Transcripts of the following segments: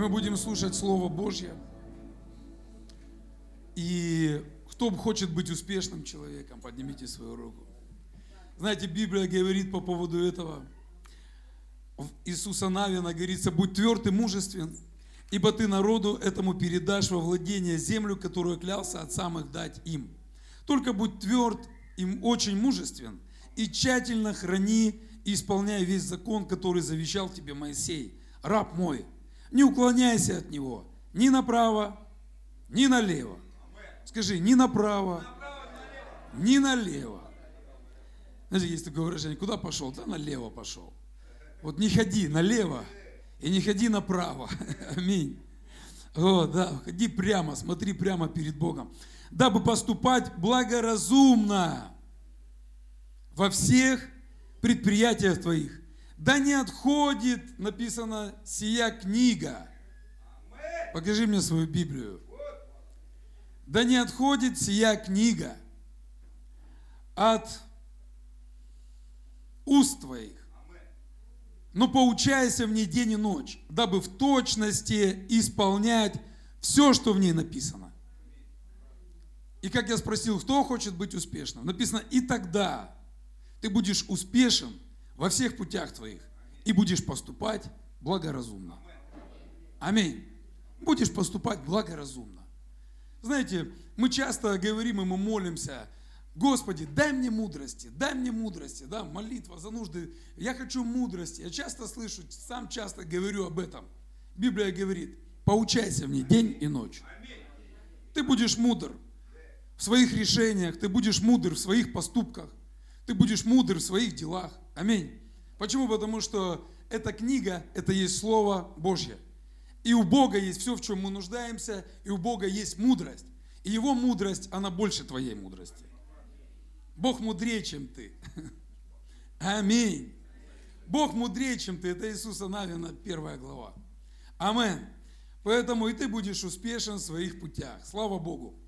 Мы будем слушать Слово Божье. И кто хочет быть успешным человеком, поднимите свою руку. Знаете, Библия говорит по поводу этого. Иисуса Навина говорится, будь тверд и мужествен, ибо ты народу этому передашь во владение землю, которую клялся отцам их дать им. Только будь тверд и очень мужествен, и тщательно храни и исполняй весь закон, который завещал тебе Моисей, раб мой. Не уклоняйся от него ни направо, ни налево. Скажи, ни направо, ни налево. Знаете, есть такое выражение, куда пошел? Да налево пошел. Вот не ходи налево и не ходи направо. Аминь. Вот, да, ходи прямо, смотри прямо перед Богом. Дабы поступать благоразумно во всех предприятиях твоих. Да не отходит, написано, сия книга. Покажи мне свою Библию. Да не отходит сия книга от уст твоих, но поучайся в ней день и ночь, дабы в точности исполнять все, что в ней написано. И как я спросил, кто хочет быть успешным? Написано, и тогда ты будешь успешен во всех путях твоих и будешь поступать благоразумно. Аминь. Будешь поступать благоразумно. Знаете, мы часто говорим и мы молимся, Господи, дай мне мудрости, дай мне мудрости, да, молитва за нужды. Я хочу мудрости. Я часто слышу, сам часто говорю об этом. Библия говорит, поучайся мне день и ночь. Ты будешь мудр в своих решениях, ты будешь мудр в своих поступках, ты будешь мудр в своих делах. Аминь. Почему? Потому что эта книга, это есть Слово Божье. И у Бога есть все, в чем мы нуждаемся, и у Бога есть мудрость. И Его мудрость, она больше твоей мудрости. Бог мудрее, чем ты. Аминь. Бог мудрее, чем ты. Это Иисуса Навина, первая глава. Амин. Поэтому и ты будешь успешен в своих путях. Слава Богу.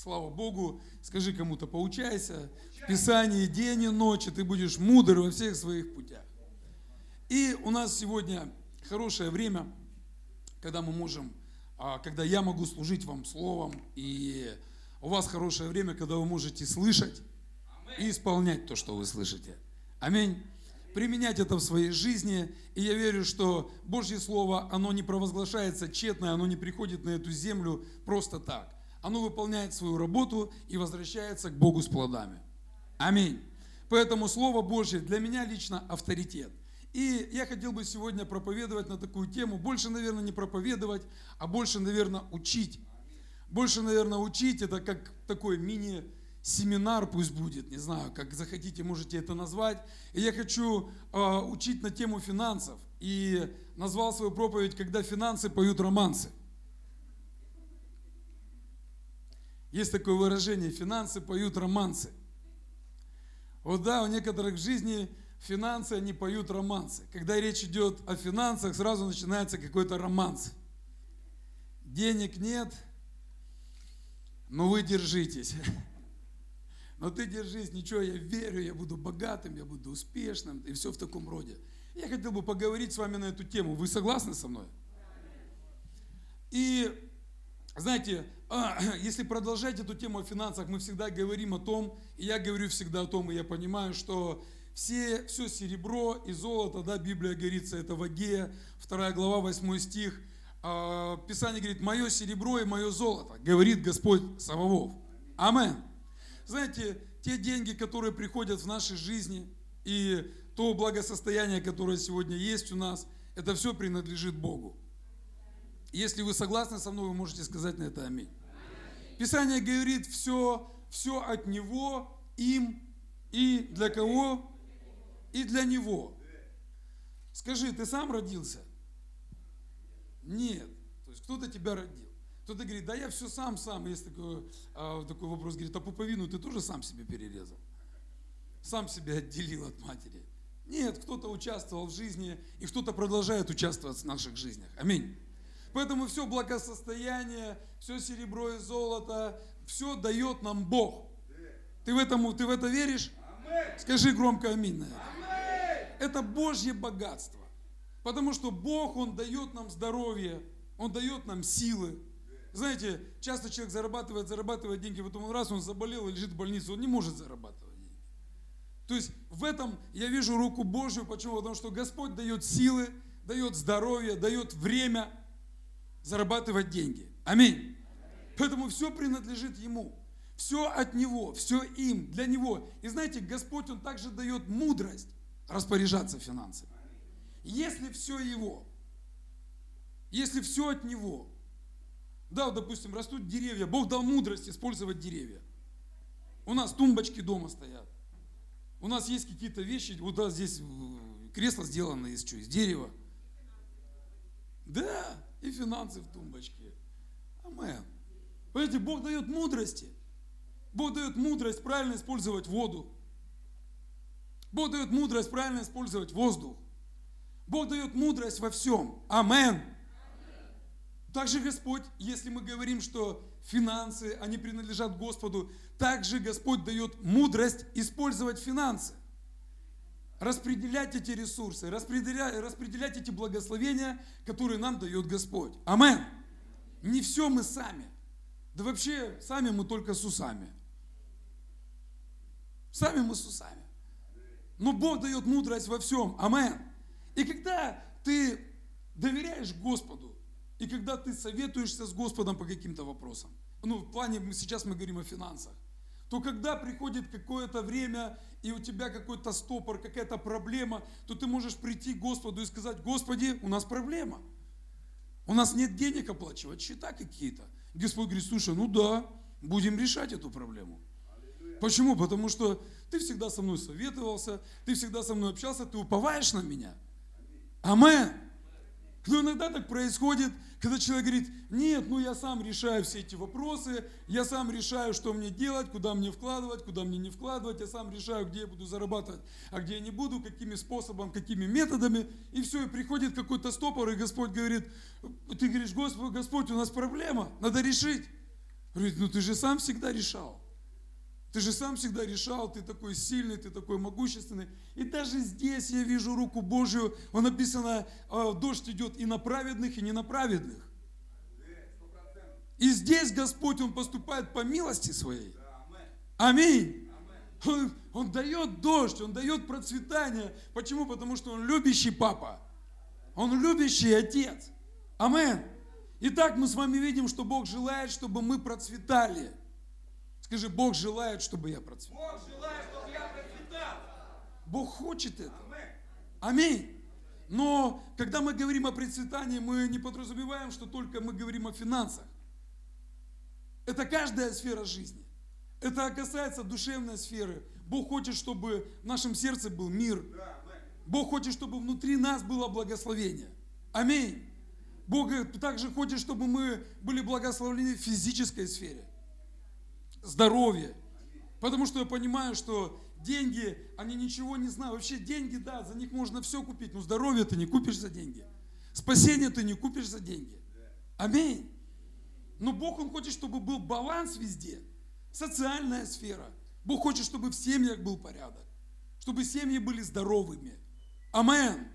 Слава Богу. Скажи кому-то, поучайся. В Писании день и ночь, и ты будешь мудр во всех своих путях. И у нас сегодня хорошее время, когда мы можем, а, когда я могу служить вам словом, и у вас хорошее время, когда вы можете слышать и исполнять то, что вы слышите. Аминь. Применять это в своей жизни. И я верю, что Божье Слово, оно не провозглашается тщетно, оно не приходит на эту землю просто так. Оно выполняет свою работу и возвращается к Богу с плодами. Аминь. Поэтому Слово Божье для меня лично авторитет. И я хотел бы сегодня проповедовать на такую тему. Больше, наверное, не проповедовать, а больше, наверное, учить. Больше, наверное, учить. Это как такой мини семинар пусть будет, не знаю, как захотите, можете это назвать. И я хочу э, учить на тему финансов. И назвал свою проповедь «Когда финансы поют романсы». Есть такое выражение «финансы поют романсы». Вот да, у некоторых в жизни финансы, они поют романсы. Когда речь идет о финансах, сразу начинается какой-то романс. Денег нет, но вы держитесь. Но ты держись, ничего, я верю, я буду богатым, я буду успешным, и все в таком роде. Я хотел бы поговорить с вами на эту тему. Вы согласны со мной? И, знаете, если продолжать эту тему о финансах, мы всегда говорим о том, и я говорю всегда о том, и я понимаю, что все, все серебро и золото, да, Библия говорится, это в Агея, 2 глава, 8 стих, а, Писание говорит, мое серебро и мое золото, говорит Господь Саваоф. Амен. Знаете, те деньги, которые приходят в нашей жизни, и то благосостояние, которое сегодня есть у нас, это все принадлежит Богу. Если вы согласны со мной, вы можете сказать на это аминь. Писание говорит, все, все от Него, им и для кого? И для Него. Скажи, ты сам родился? Нет. То есть кто-то тебя родил. Кто-то говорит, да я все сам, сам. Есть такой, а, такой вопрос, говорит, а пуповину ты тоже сам себе перерезал? Сам себя отделил от матери? Нет, кто-то участвовал в жизни, и кто-то продолжает участвовать в наших жизнях. Аминь. Поэтому все благосостояние, все серебро и золото, все дает нам Бог. Ты в, этом, ты в это веришь? Скажи громко аминь. Это Божье богатство. Потому что Бог, Он дает нам здоровье, Он дает нам силы. Знаете, часто человек зарабатывает, зарабатывает деньги, потом раз он заболел и лежит в больнице, он не может зарабатывать деньги. То есть в этом я вижу руку Божью. Почему? Потому что Господь дает силы, дает здоровье, дает время зарабатывать деньги. Аминь. Поэтому все принадлежит Ему. Все от Него, все им, для Него. И знаете, Господь, Он также дает мудрость распоряжаться финансами. Если все Его, если все от Него, да, допустим, растут деревья, Бог дал мудрость использовать деревья. У нас тумбочки дома стоят. У нас есть какие-то вещи, вот да, здесь э, кресло сделано из чего? Из дерева. Да, и финансы в тумбочке. Амен. Понимаете, Бог дает мудрости. Бог дает мудрость правильно использовать воду. Бог дает мудрость правильно использовать воздух. Бог дает мудрость во всем. Амен. Также Господь, если мы говорим, что финансы, они принадлежат Господу, также Господь дает мудрость использовать финансы. Распределять эти ресурсы, распределять, распределять эти благословения, которые нам дает Господь. Амен. Не все мы сами. Да вообще, сами мы только с усами. Сами мы с усами. Но Бог дает мудрость во всем. Амен. И когда ты доверяешь Господу, и когда ты советуешься с Господом по каким-то вопросам, ну, в плане, сейчас мы говорим о финансах, то когда приходит какое-то время, и у тебя какой-то стопор, какая-то проблема, то ты можешь прийти к Господу и сказать, Господи, у нас проблема. У нас нет денег оплачивать счета какие-то. Господь говорит, слушай, ну да, будем решать эту проблему. Почему? Потому что ты всегда со мной советовался, ты всегда со мной общался, ты уповаешь на меня. Амен. Но иногда так происходит, когда человек говорит, нет, ну я сам решаю все эти вопросы, я сам решаю, что мне делать, куда мне вкладывать, куда мне не вкладывать, я сам решаю, где я буду зарабатывать, а где я не буду, какими способами, какими методами. И все, и приходит какой-то стопор, и Господь говорит, ты говоришь, Господь, Господь, у нас проблема, надо решить. Говорит, ну ты же сам всегда решал. Ты же сам всегда решал, ты такой сильный, ты такой могущественный. И даже здесь я вижу руку Божью. Он написано, «А, дождь идет и на праведных, и не на праведных. И здесь Господь, Он поступает по милости своей. Аминь. Он, он дает дождь, Он дает процветание. Почему? Потому что Он любящий папа. Он любящий отец. Амин. Итак, мы с вами видим, что Бог желает, чтобы мы процветали. Скажи, Бог желает, чтобы я процветал. Бог желает, чтобы я процветал. Бог хочет это. Аминь. Но когда мы говорим о процветании, мы не подразумеваем, что только мы говорим о финансах. Это каждая сфера жизни. Это касается душевной сферы. Бог хочет, чтобы в нашем сердце был мир. Бог хочет, чтобы внутри нас было благословение. Аминь. Бог также хочет, чтобы мы были благословлены в физической сфере здоровье. Потому что я понимаю, что деньги, они ничего не знают. Вообще деньги, да, за них можно все купить, но здоровье ты не купишь за деньги. Спасение ты не купишь за деньги. Аминь. Но Бог, Он хочет, чтобы был баланс везде. Социальная сфера. Бог хочет, чтобы в семьях был порядок. Чтобы семьи были здоровыми. Амен.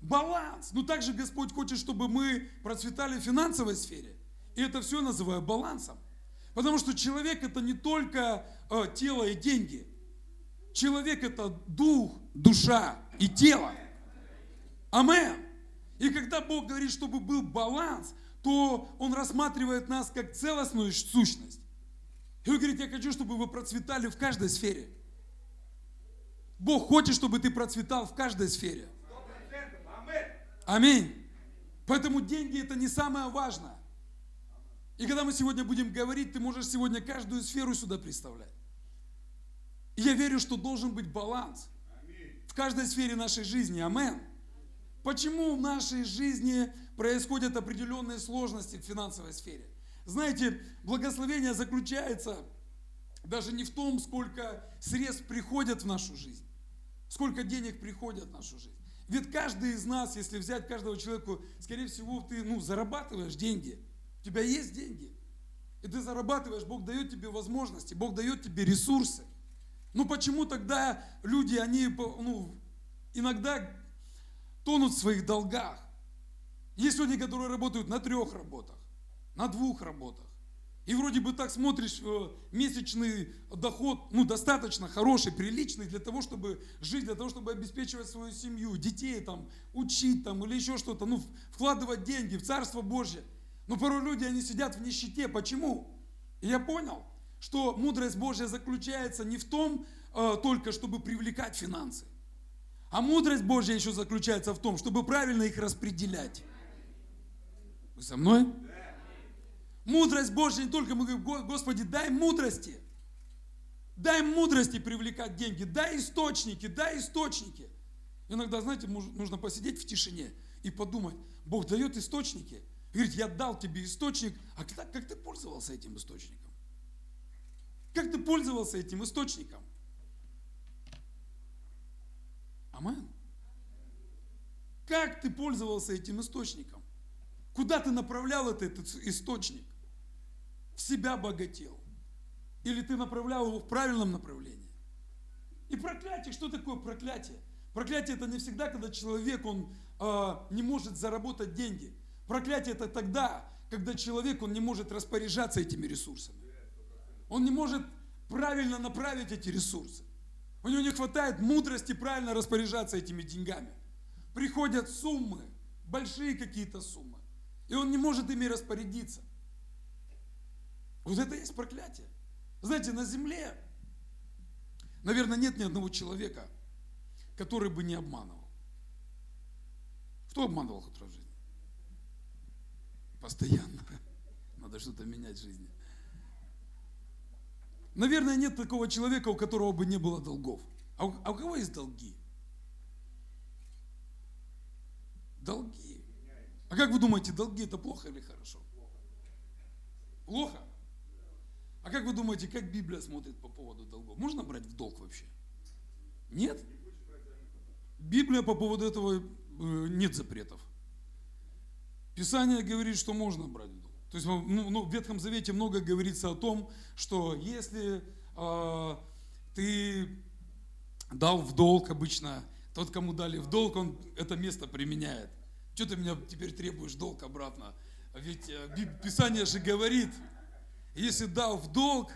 Баланс. Но также Господь хочет, чтобы мы процветали в финансовой сфере. И это все называю балансом. Потому что человек это не только э, тело и деньги. Человек это дух, душа и тело. Амен. И когда Бог говорит, чтобы был баланс, то Он рассматривает нас как целостную сущность. И Он говорит, я хочу, чтобы вы процветали в каждой сфере. Бог хочет, чтобы ты процветал в каждой сфере. Аминь. Поэтому деньги это не самое важное. И когда мы сегодня будем говорить, ты можешь сегодня каждую сферу сюда представлять. И я верю, что должен быть баланс в каждой сфере нашей жизни. Амен. Почему в нашей жизни происходят определенные сложности в финансовой сфере? Знаете, благословение заключается даже не в том, сколько средств приходят в нашу жизнь, сколько денег приходят в нашу жизнь. Ведь каждый из нас, если взять каждого человека, скорее всего, ты ну, зарабатываешь деньги – у тебя есть деньги. И ты зарабатываешь, Бог дает тебе возможности, Бог дает тебе ресурсы. Ну почему тогда люди, они ну, иногда тонут в своих долгах. Есть люди, которые работают на трех работах, на двух работах. И вроде бы так смотришь, э, месячный доход, ну, достаточно хороший, приличный для того, чтобы жить, для того, чтобы обеспечивать свою семью, детей там, учить там или еще что-то, ну, вкладывать деньги в Царство Божье. Но порой люди, они сидят в нищете. Почему? Я понял, что мудрость Божья заключается не в том э, только, чтобы привлекать финансы, а мудрость Божья еще заключается в том, чтобы правильно их распределять. Вы со мной? Мудрость Божья не только мы говорим, Господи, дай мудрости. Дай мудрости привлекать деньги, дай источники, дай источники. Иногда, знаете, нужно посидеть в тишине и подумать, Бог дает источники. Говорит, я дал тебе источник, а как, как ты пользовался этим источником? Как ты пользовался этим источником? Амен. Как ты пользовался этим источником? Куда ты направлял этот источник? В себя богател. Или ты направлял его в правильном направлении? И проклятие, что такое проклятие? Проклятие это не всегда, когда человек, он э, не может заработать деньги. Проклятие это тогда, когда человек, он не может распоряжаться этими ресурсами. Он не может правильно направить эти ресурсы. У него не хватает мудрости правильно распоряжаться этими деньгами. Приходят суммы, большие какие-то суммы, и он не может ими распорядиться. Вот это есть проклятие. Знаете, на земле, наверное, нет ни одного человека, который бы не обманывал. Кто обманывал хоть раз в жизни? Постоянно. Надо что-то менять в жизни. Наверное, нет такого человека, у которого бы не было долгов. А у, а у кого есть долги? Долги. А как вы думаете, долги это плохо или хорошо? Плохо? А как вы думаете, как Библия смотрит по поводу долгов? Можно брать в долг вообще? Нет? Библия по поводу этого э, нет запретов. Писание говорит, что можно брать в долг. То есть ну, ну, в Ветхом Завете много говорится о том, что если э, ты дал в долг обычно, тот, кому дали в долг, он это место применяет. Что ты меня теперь требуешь долг обратно? Ведь э, Писание же говорит, если дал в долг,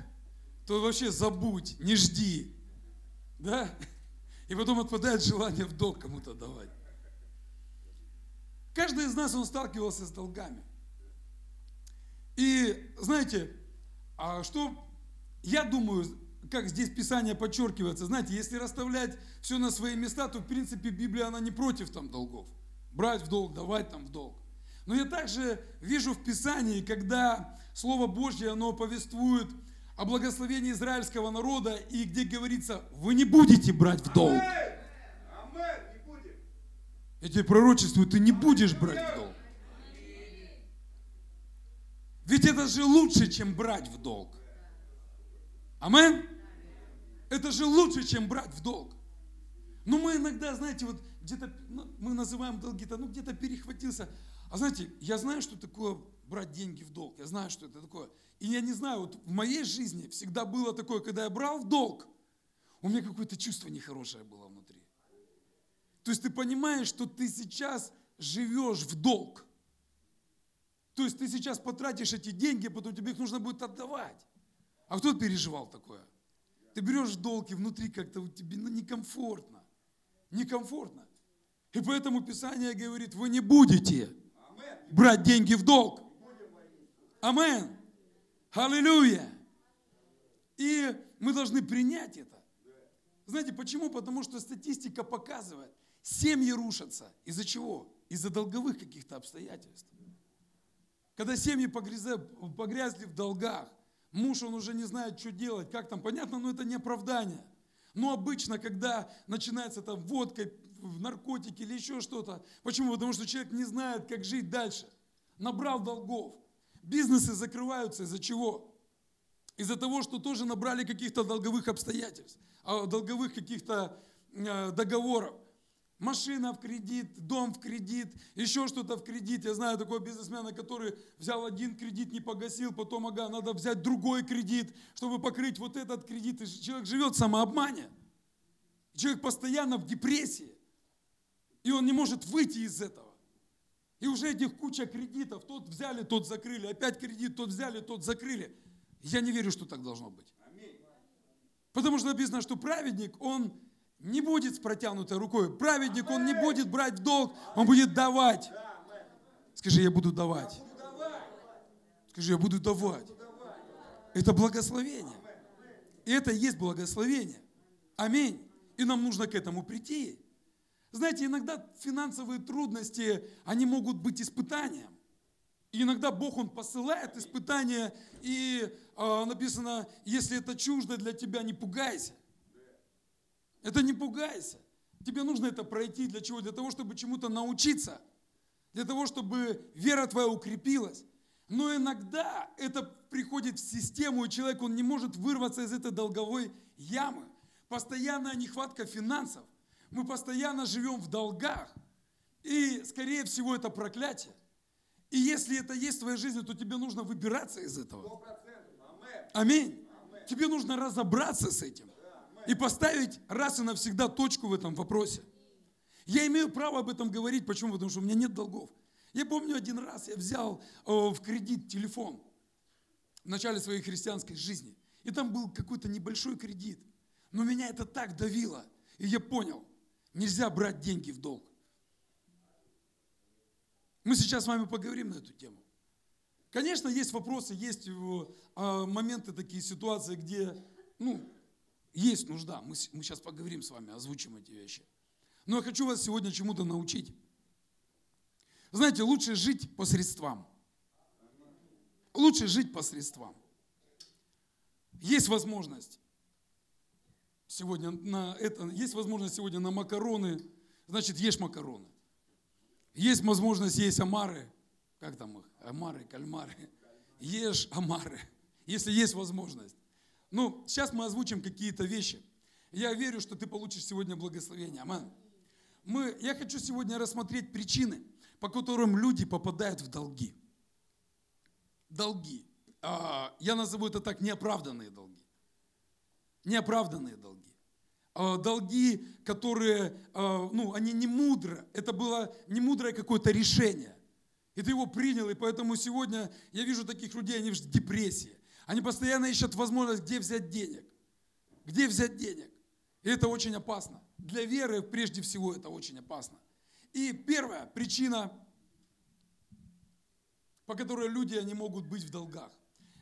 то вообще забудь, не жди. Да? И потом отпадает желание в долг кому-то давать. Каждый из нас, он сталкивался с долгами. И знаете, а что я думаю, как здесь Писание подчеркивается, знаете, если расставлять все на свои места, то в принципе Библия, она не против там долгов. Брать в долг, давать там в долг. Но я также вижу в Писании, когда Слово Божье, оно повествует о благословении израильского народа, и где говорится, вы не будете брать в долг. Я тебе пророчествую, ты не будешь брать в долг. Ведь это же лучше, чем брать в долг. Амен? Это же лучше, чем брать в долг. Но мы иногда, знаете, вот где-то, ну, мы называем долги-то, ну где-то перехватился. А знаете, я знаю, что такое брать деньги в долг. Я знаю, что это такое. И я не знаю, вот в моей жизни всегда было такое, когда я брал в долг, у меня какое-то чувство нехорошее было внутри. То есть ты понимаешь, что ты сейчас живешь в долг. То есть ты сейчас потратишь эти деньги, а потом тебе их нужно будет отдавать. А кто переживал такое? Ты берешь долг, и внутри как-то у тебя ну, некомфортно. Некомфортно. И поэтому Писание говорит, вы не будете брать деньги в долг. Амен. Аллилуйя. И мы должны принять это. Знаете почему? Потому что статистика показывает, семьи рушатся. Из-за чего? Из-за долговых каких-то обстоятельств. Когда семьи погрязли в долгах, муж, он уже не знает, что делать, как там, понятно, но это не оправдание. Но обычно, когда начинается там водка, наркотики или еще что-то, почему? Потому что человек не знает, как жить дальше. Набрал долгов. Бизнесы закрываются из-за чего? Из-за того, что тоже набрали каких-то долговых обстоятельств, а, долговых каких-то э, договоров. Машина в кредит, дом в кредит, еще что-то в кредит. Я знаю такого бизнесмена, который взял один кредит, не погасил, потом, ага, надо взять другой кредит, чтобы покрыть вот этот кредит. И человек живет в самообмане. Человек постоянно в депрессии. И он не может выйти из этого. И уже этих куча кредитов. Тот взяли, тот закрыли. Опять кредит, тот взяли, тот закрыли. Я не верю, что так должно быть. Потому что написано, что праведник, он не будет с протянутой рукой. Праведник, он не будет брать в долг, он будет давать. Скажи, я буду давать. Скажи, я буду давать. Это благословение. И это есть благословение. Аминь. И нам нужно к этому прийти. Знаете, иногда финансовые трудности, они могут быть испытанием. И иногда Бог, Он посылает испытания, и э, написано, если это чуждо для тебя, не пугайся. Это не пугайся. Тебе нужно это пройти. Для чего? Для того, чтобы чему-то научиться. Для того, чтобы вера твоя укрепилась. Но иногда это приходит в систему, и человек, он не может вырваться из этой долговой ямы. Постоянная нехватка финансов. Мы постоянно живем в долгах. И, скорее всего, это проклятие. И если это есть в твоей жизни, то тебе нужно выбираться из этого. Аминь. Тебе нужно разобраться с этим и поставить раз и навсегда точку в этом вопросе. Я имею право об этом говорить. Почему? Потому что у меня нет долгов. Я помню один раз я взял в кредит телефон в начале своей христианской жизни. И там был какой-то небольшой кредит. Но меня это так давило. И я понял, нельзя брать деньги в долг. Мы сейчас с вами поговорим на эту тему. Конечно, есть вопросы, есть а, моменты, такие ситуации, где ну, есть нужда. Мы, мы сейчас поговорим с вами, озвучим эти вещи. Но я хочу вас сегодня чему-то научить. Знаете, лучше жить по средствам. Лучше жить по средствам. Есть возможность сегодня на это, есть возможность сегодня на макароны, значит, ешь макароны. Есть возможность есть омары, как там их, омары, кальмары. Ешь омары, если есть возможность. Ну, сейчас мы озвучим какие-то вещи. Я верю, что ты получишь сегодня благословение. Амин. Мы, я хочу сегодня рассмотреть причины, по которым люди попадают в долги. Долги. А, я назову это так, неоправданные долги. Неоправданные долги. А, долги, которые, а, ну, они не мудро. Это было не мудрое какое-то решение. И ты его принял, и поэтому сегодня я вижу таких людей, они в депрессии. Они постоянно ищут возможность, где взять денег. Где взять денег. И это очень опасно. Для веры прежде всего это очень опасно. И первая причина, по которой люди не могут быть в долгах,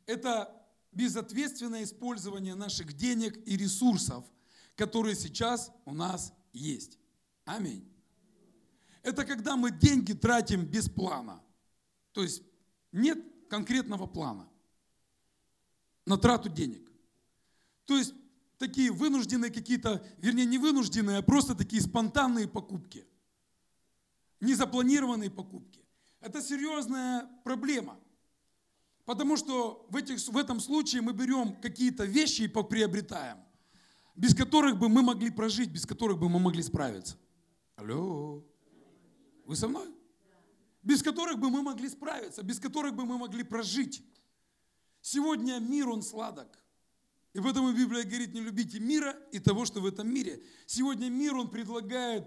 это безответственное использование наших денег и ресурсов, которые сейчас у нас есть. Аминь. Это когда мы деньги тратим без плана. То есть нет конкретного плана на трату денег. То есть такие вынужденные какие-то, вернее не вынужденные, а просто такие спонтанные покупки. Незапланированные покупки. Это серьезная проблема. Потому что в, этих, в этом случае мы берем какие-то вещи и приобретаем, без которых бы мы могли прожить, без которых бы мы могли справиться. Алло, вы со мной? Без которых бы мы могли справиться, без которых бы мы могли прожить. Сегодня мир, он сладок. И поэтому Библия говорит, не любите мира и того, что в этом мире. Сегодня мир, он предлагает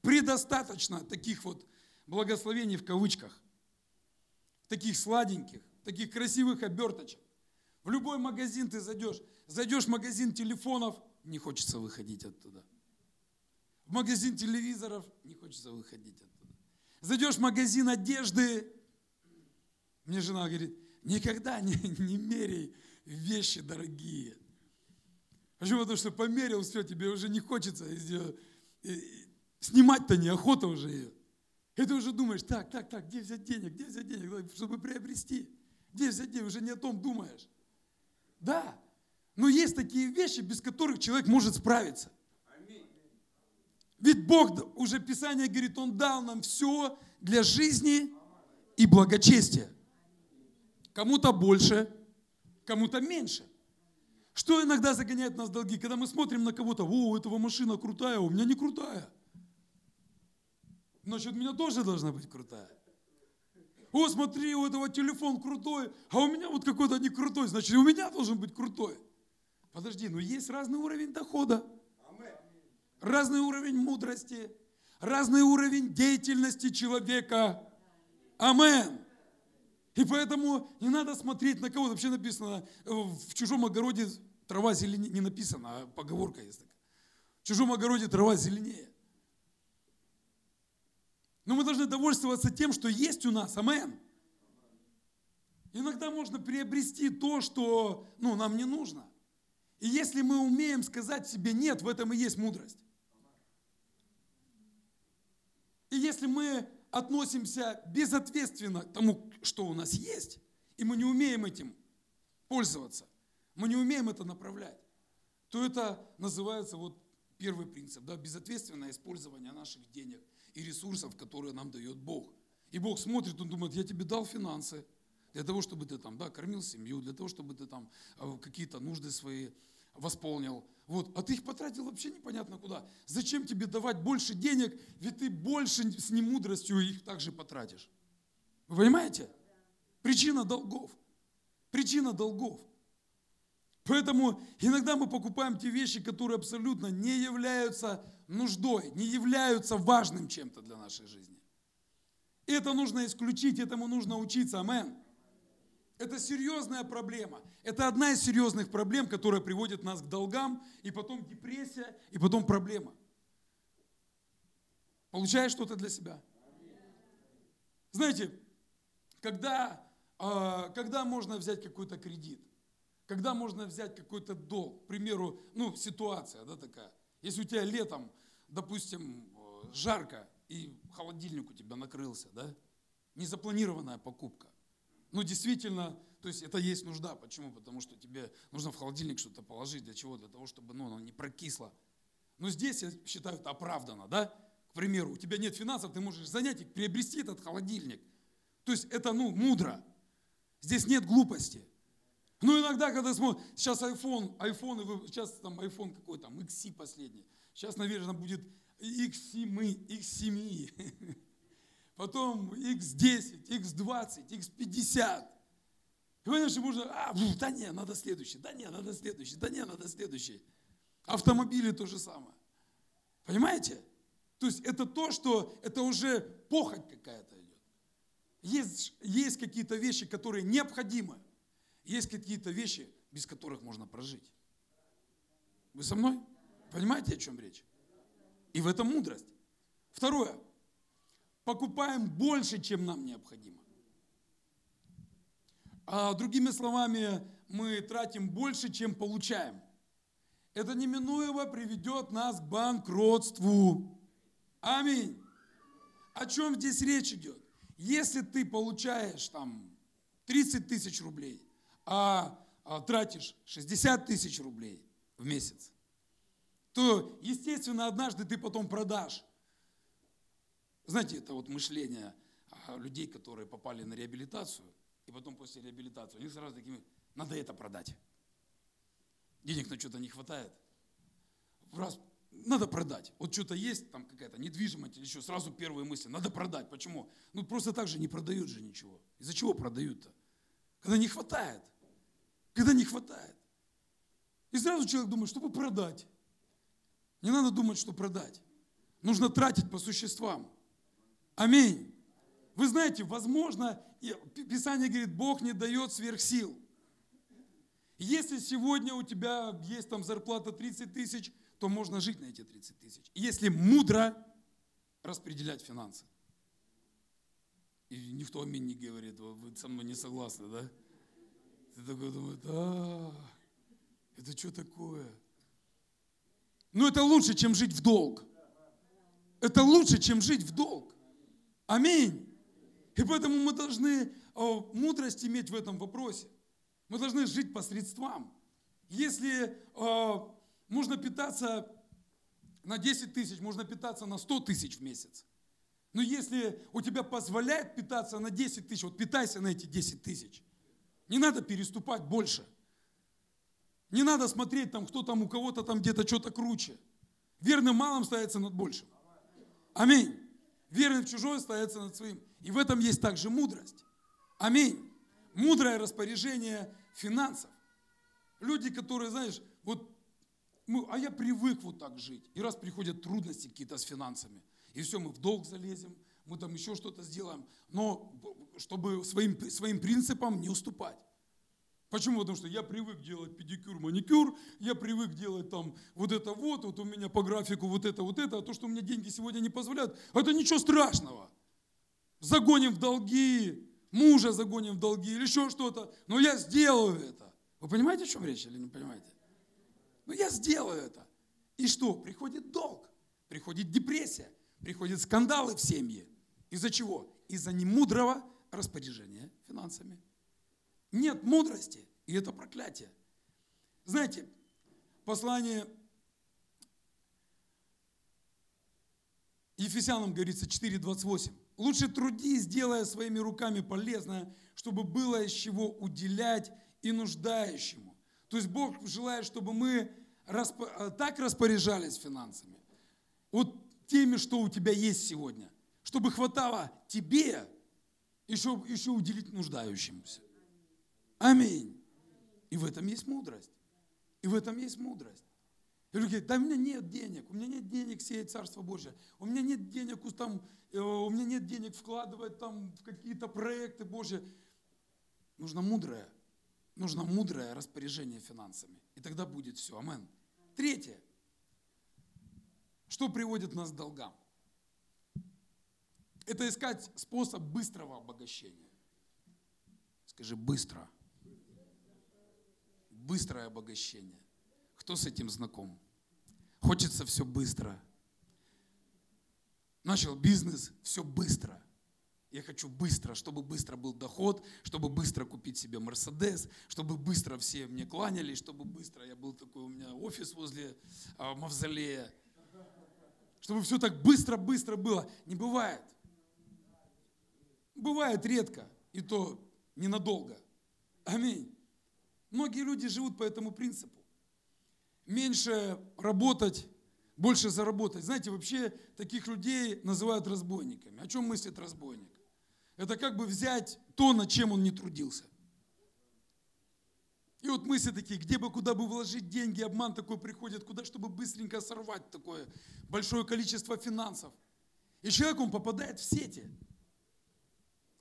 предостаточно таких вот благословений в кавычках, таких сладеньких, таких красивых оберточек. В любой магазин ты зайдешь, зайдешь в магазин телефонов, не хочется выходить оттуда. В магазин телевизоров, не хочется выходить оттуда. Зайдешь в магазин одежды, мне жена говорит, Никогда не, не меряй вещи дорогие. Почему? Потому что померил, все, тебе уже не хочется снимать-то неохота уже ее. И ты уже думаешь, так, так, так, где взять денег, где взять денег, чтобы приобрести? Где взять денег, уже не о том думаешь. Да, но есть такие вещи, без которых человек может справиться. Ведь Бог, уже Писание говорит, Он дал нам все для жизни и благочестия. Кому-то больше, кому-то меньше. Что иногда загоняет нас в долги? Когда мы смотрим на кого-то, о, у этого машина крутая, у меня не крутая. Значит, у меня тоже должна быть крутая. О, смотри, у этого телефон крутой, а у меня вот какой-то не крутой, значит, у меня должен быть крутой. Подожди, но есть разный уровень дохода, разный уровень мудрости, разный уровень деятельности человека. Амен. И поэтому не надо смотреть на кого. Вообще написано, в чужом огороде трава зеленее, не написано, а поговорка есть такая. В чужом огороде трава зеленее. Но мы должны довольствоваться тем, что есть у нас. Амен. Иногда можно приобрести то, что ну, нам не нужно. И если мы умеем сказать себе «нет», в этом и есть мудрость. И если мы относимся безответственно к тому, что у нас есть, и мы не умеем этим пользоваться, мы не умеем это направлять, то это называется вот первый принцип, да, безответственное использование наших денег и ресурсов, которые нам дает Бог. И Бог смотрит, Он думает, я тебе дал финансы, для того, чтобы ты там, да, кормил семью, для того, чтобы ты там э, какие-то нужды свои восполнил. Вот. А ты их потратил вообще непонятно куда. Зачем тебе давать больше денег, ведь ты больше с немудростью их также потратишь. Вы понимаете? Причина долгов. Причина долгов. Поэтому иногда мы покупаем те вещи, которые абсолютно не являются нуждой, не являются важным чем-то для нашей жизни. Это нужно исключить, этому нужно учиться. Амен. Это серьезная проблема. Это одна из серьезных проблем, которая приводит нас к долгам, и потом депрессия, и потом проблема. Получаешь что-то для себя? Знаете, когда, а, когда можно взять какой-то кредит? Когда можно взять какой-то долг? К примеру, ну, ситуация да, такая. Если у тебя летом, допустим, э, жарко, и холодильник у тебя накрылся, да? Незапланированная покупка. Ну, действительно, то есть это есть нужда. Почему? Потому что тебе нужно в холодильник что-то положить. Для чего? Для того, чтобы ну, оно не прокисло. Но здесь, я считаю, это оправдано, да? К примеру, у тебя нет финансов, ты можешь занять и приобрести этот холодильник. То есть это, ну, мудро. Здесь нет глупости. Но иногда, когда смотришь, сейчас iPhone, iPhone, сейчас там iPhone какой там, XC последний. Сейчас, наверное, будет X7, X7. потом X10, X20, X50. И понимаешь, можно, а, да не, надо следующий, да не, надо следующий, да не, надо следующий. Автомобили то же самое. Понимаете? То есть это то, что это уже похоть какая-то идет. Есть, есть какие-то вещи, которые необходимы. Есть какие-то вещи, без которых можно прожить. Вы со мной? Понимаете, о чем речь? И в этом мудрость. Второе покупаем больше, чем нам необходимо. А другими словами, мы тратим больше, чем получаем. Это неминуемо приведет нас к банкротству. Аминь. О чем здесь речь идет? Если ты получаешь там 30 тысяч рублей, а, а тратишь 60 тысяч рублей в месяц, то, естественно, однажды ты потом продашь знаете, это вот мышление а, людей, которые попали на реабилитацию, и потом после реабилитации, у них сразу такими, надо это продать. Денег на что-то не хватает. Раз, надо продать. Вот что-то есть, там какая-то недвижимость или еще, сразу первые мысли, надо продать. Почему? Ну просто так же не продают же ничего. Из-за чего продают-то? Когда не хватает. Когда не хватает. И сразу человек думает, чтобы продать. Не надо думать, что продать. Нужно тратить по существам. Аминь. Вы знаете, возможно, Писание говорит, Бог не дает сверхсил. Если сегодня у тебя есть там зарплата 30 тысяч, то можно жить на эти 30 тысяч. Если мудро распределять финансы. И никто аминь не говорит, вы со мной не согласны, да? Ты такой думаешь, да, это что такое? Ну это лучше, чем жить в долг. Это лучше, чем жить в долг. Аминь. И поэтому мы должны мудрость иметь в этом вопросе. Мы должны жить по средствам. Если можно питаться на 10 тысяч, можно питаться на 100 тысяч в месяц. Но если у тебя позволяет питаться на 10 тысяч, вот питайся на эти 10 тысяч. Не надо переступать больше. Не надо смотреть, там, кто там у кого-то там где-то что-то круче. Верным малым ставится над большим. Аминь. Верный в чужое стояться над своим. И в этом есть также мудрость. Аминь. Мудрое распоряжение финансов. Люди, которые, знаешь, вот, мы, а я привык вот так жить. И раз приходят трудности какие-то с финансами, и все, мы в долг залезем, мы там еще что-то сделаем, но чтобы своим, своим принципам не уступать. Почему? Потому что я привык делать педикюр, маникюр, я привык делать там вот это вот, вот у меня по графику вот это, вот это, а то, что у меня деньги сегодня не позволяют, это ничего страшного. Загоним в долги, мужа загоним в долги или еще что-то, но я сделаю это. Вы понимаете, о чем речь или не понимаете? Ну я сделаю это. И что? Приходит долг, приходит депрессия, приходят скандалы в семье. Из-за чего? Из-за немудрого распоряжения финансами. Нет мудрости, и это проклятие. Знаете, послание Ефесянам говорится 4.28. Лучше трудись, делая своими руками полезное, чтобы было из чего уделять и нуждающему. То есть Бог желает, чтобы мы так распоряжались финансами, вот теми, что у тебя есть сегодня, чтобы хватало тебе еще, еще уделить нуждающимся. Аминь. И в этом есть мудрость. И в этом есть мудрость. И люди говорят, да у меня нет денег, у меня нет денег сеять Царство Божие, у меня нет денег, там, э, у меня нет денег вкладывать там, в какие-то проекты Божьи. Нужно мудрое, нужно мудрое распоряжение финансами. И тогда будет все. Амен. Третье. Что приводит нас к долгам? Это искать способ быстрого обогащения. Скажи быстро быстрое обогащение. Кто с этим знаком? Хочется все быстро. Начал бизнес, все быстро. Я хочу быстро, чтобы быстро был доход, чтобы быстро купить себе Мерседес, чтобы быстро все мне кланялись, чтобы быстро я был такой, у меня офис возле а, мавзолея. Чтобы все так быстро-быстро было. Не бывает. Бывает редко, и то ненадолго. Аминь. Многие люди живут по этому принципу. Меньше работать, больше заработать. Знаете, вообще таких людей называют разбойниками. О чем мыслит разбойник? Это как бы взять то, над чем он не трудился. И вот мысли такие, где бы, куда бы вложить деньги, обман такой приходит, куда, чтобы быстренько сорвать такое большое количество финансов. И человек, он попадает в сети.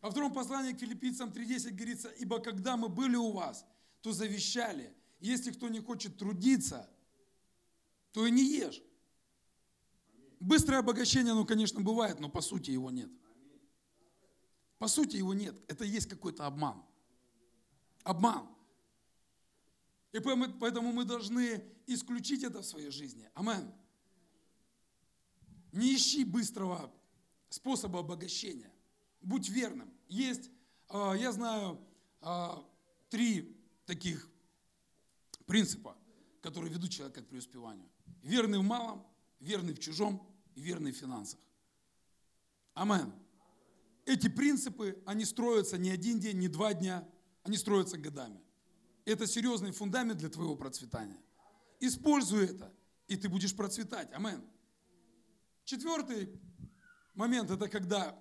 Во втором послании к филиппийцам 3.10 говорится, ибо когда мы были у вас – то завещали. Если кто не хочет трудиться, то и не ешь. Быстрое обогащение, ну, конечно, бывает, но по сути его нет. По сути его нет. Это есть какой-то обман. Обман. И поэтому мы должны исключить это в своей жизни. Амен. Не ищи быстрого способа обогащения. Будь верным. Есть, а, я знаю, а, три таких принципа, которые ведут человека к преуспеванию. Верный в малом, верный в чужом и верный в финансах. Амен. Эти принципы, они строятся не один день, не два дня, они строятся годами. Это серьезный фундамент для твоего процветания. Используй это, и ты будешь процветать. Амен. Четвертый момент – это когда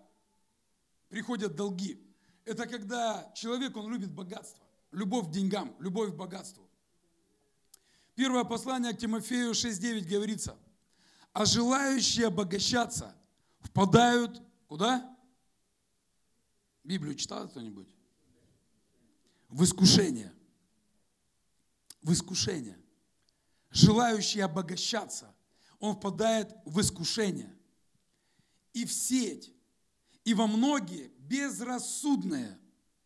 приходят долги. Это когда человек, он любит богатство любовь к деньгам, любовь к богатству. Первое послание к Тимофею 6.9 говорится, а желающие обогащаться впадают куда? Библию читал кто-нибудь? В искушение. В искушение. Желающий обогащаться, он впадает в искушение. И в сеть, и во многие безрассудные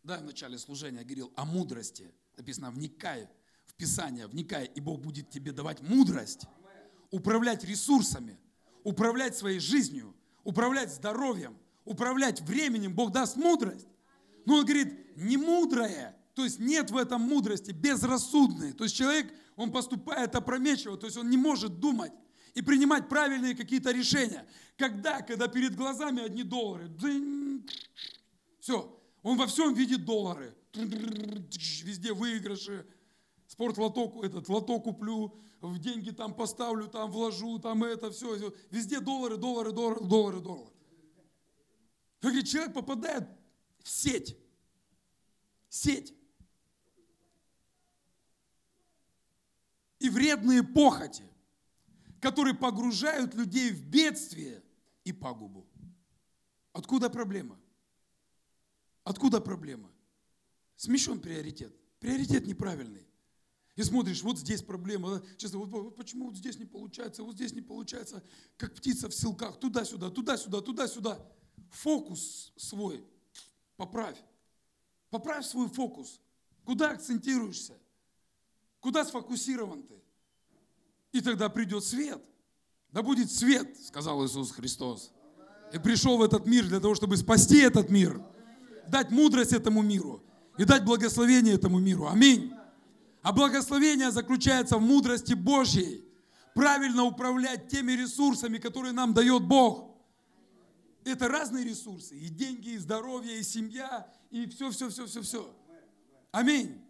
да, в начале служения говорил о мудрости. Написано, вникай в Писание, вникай, и Бог будет тебе давать мудрость. Управлять ресурсами, управлять своей жизнью, управлять здоровьем, управлять временем. Бог даст мудрость. Но он говорит, не мудрое, то есть нет в этом мудрости, безрассудные. То есть человек, он поступает опрометчиво, то есть он не может думать и принимать правильные какие-то решения. Когда? Когда перед глазами одни доллары. Все, он во всем видит доллары. Везде выигрыши. Спорт лоток, этот лоток куплю, в деньги там поставлю, там вложу, там это все. Везде доллары, доллары, доллары, доллары, доллары. Как говорит, человек попадает в сеть. Сеть. И вредные похоти, которые погружают людей в бедствие и пагубу. Откуда проблема? Откуда проблема? Смещен приоритет. Приоритет неправильный. И смотришь, вот здесь проблема. Честно, вот почему вот здесь не получается, вот здесь не получается, как птица в силках, туда-сюда, туда-сюда, туда-сюда. Фокус свой поправь. Поправь свой фокус. Куда акцентируешься? Куда сфокусирован ты? И тогда придет свет. Да будет свет, сказал Иисус Христос. И пришел в этот мир для того, чтобы спасти этот мир, дать мудрость этому миру и дать благословение этому миру. Аминь. А благословение заключается в мудрости Божьей. Правильно управлять теми ресурсами, которые нам дает Бог. Это разные ресурсы. И деньги, и здоровье, и семья, и все, все, все, все, все. Аминь.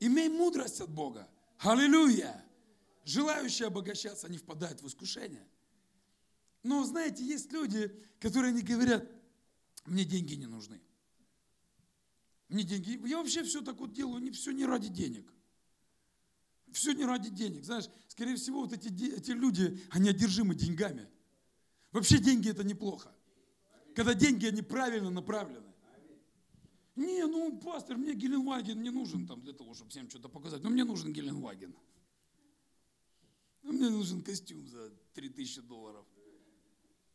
Имей мудрость от Бога. Аллилуйя. Желающие обогащаться, они впадают в искушение. Но, знаете, есть люди, которые не говорят, мне деньги не нужны. Мне деньги, я вообще все так вот делаю, не все не ради денег. Все не ради денег. Знаешь, скорее всего, вот эти, эти люди, они одержимы деньгами. Вообще деньги это неплохо. Когда деньги, они правильно направлены. Не, ну, пастор, мне Геленваген не нужен там для того, чтобы всем что-то показать. Но мне нужен Геленваген. Ну, мне нужен костюм за 3000 долларов.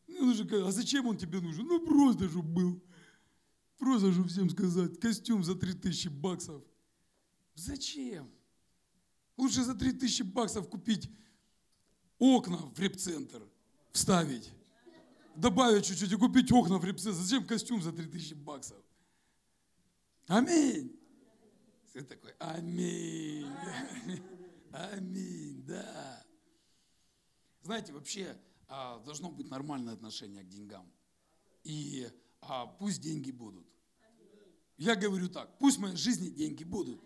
Мне нужен, а зачем он тебе нужен? Ну, просто, чтобы был. Просто, чтобы всем сказать, костюм за 3000 баксов. Зачем? Лучше за 3000 баксов купить окна в репцентр, вставить, добавить чуть-чуть и купить окна в репцентр. Зачем костюм за 3000 баксов? Аминь. Ты такой, аминь. Аминь, да. Знаете, вообще а, должно быть нормальное отношение к деньгам. И а, пусть деньги будут. Я говорю так, пусть в моей жизни деньги будут.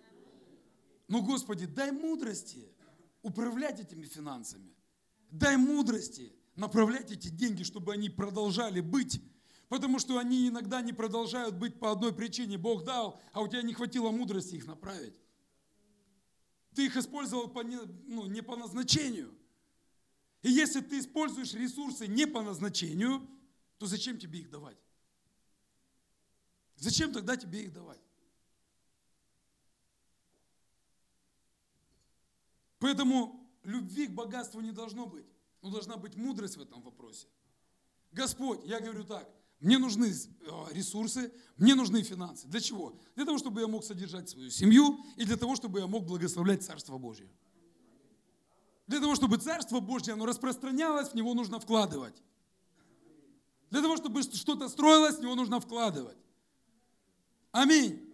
Но, Господи, дай мудрости управлять этими финансами. Дай мудрости направлять эти деньги, чтобы они продолжали быть. Потому что они иногда не продолжают быть по одной причине. Бог дал, а у тебя не хватило мудрости их направить. Ты их использовал по не, ну, не по назначению. И если ты используешь ресурсы не по назначению, то зачем тебе их давать? Зачем тогда тебе их давать? Поэтому любви к богатству не должно быть. Но должна быть мудрость в этом вопросе. Господь, я говорю так, мне нужны э, ресурсы, мне нужны финансы. Для чего? Для того, чтобы я мог содержать свою семью и для того, чтобы я мог благословлять Царство Божье. Для того, чтобы Царство Божье, оно распространялось, в него нужно вкладывать. Для того, чтобы что-то строилось, в него нужно вкладывать. Аминь.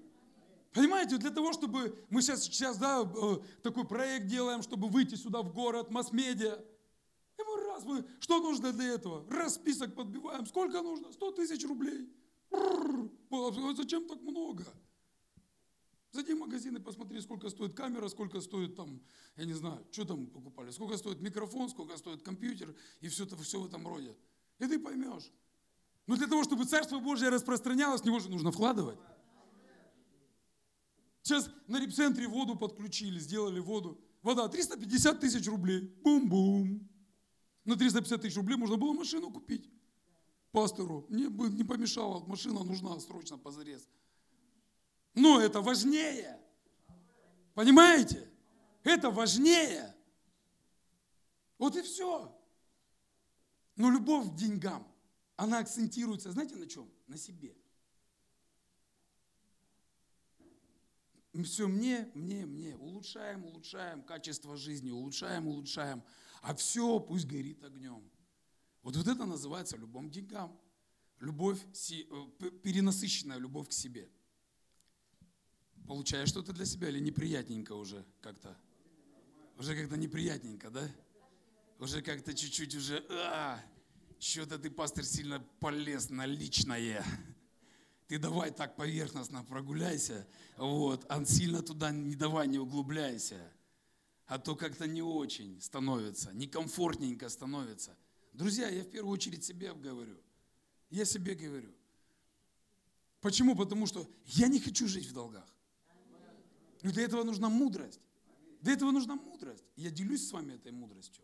Понимаете, для того, чтобы мы сейчас, сейчас да, э, такой проект делаем, чтобы выйти сюда в город, масс-медиа. Мы раз, мы, что нужно для этого? Раз список подбиваем. Сколько нужно? 100 тысяч рублей. А зачем так много? Зайди в магазин и посмотри, сколько стоит камера, сколько стоит там, я не знаю, что там покупали, сколько стоит микрофон, сколько стоит компьютер и все, это, все в этом роде. И ты поймешь. Но для того, чтобы Царство Божье распространялось, в него же нужно вкладывать. Сейчас на репцентре воду подключили, сделали воду. Вода 350 тысяч рублей. Бум-бум. На 350 тысяч рублей можно было машину купить. Пастору. Бы не помешало, машина нужна срочно, позарез. Но это важнее. Понимаете? Это важнее. Вот и все. Но любовь к деньгам, она акцентируется, знаете, на чем? На себе. Все мне, мне, мне. Улучшаем, улучшаем качество жизни, улучшаем, улучшаем. А все пусть горит огнем. Вот, вот это называется любовь к деньгам. Любовь, э, перенасыщенная любовь к себе. Получаешь что-то для себя или неприятненько уже как-то? Уже как-то неприятненько, да? Уже как-то чуть-чуть уже, а, что-то ты, пастор, сильно полез на личное ты давай так поверхностно прогуляйся, вот, а сильно туда не давай, не углубляйся, а то как-то не очень становится, некомфортненько становится. Друзья, я в первую очередь себе говорю, я себе говорю. Почему? Потому что я не хочу жить в долгах. Но для этого нужна мудрость. Для этого нужна мудрость. Я делюсь с вами этой мудростью.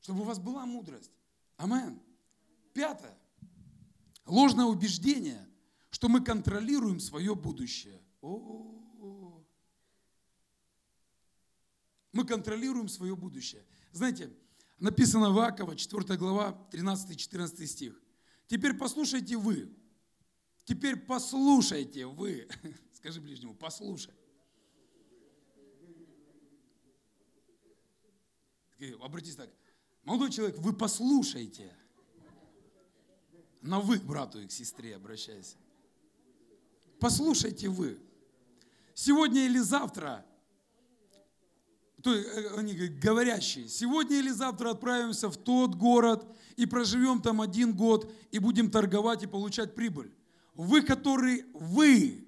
Чтобы у вас была мудрость. Амен. Пятое. Ложное убеждение, что мы контролируем свое будущее. О-о-о. Мы контролируем свое будущее. Знаете, написано в Акова, 4 глава, 13-14 стих. Теперь послушайте вы. Теперь послушайте вы. Скажи ближнему, послушай. Обратись так. Молодой человек, вы послушайте. На вы к брату и к сестре обращайся. Послушайте вы. Сегодня или завтра, то, э, они говорящие, сегодня или завтра отправимся в тот город и проживем там один год и будем торговать и получать прибыль. Вы, которые, вы,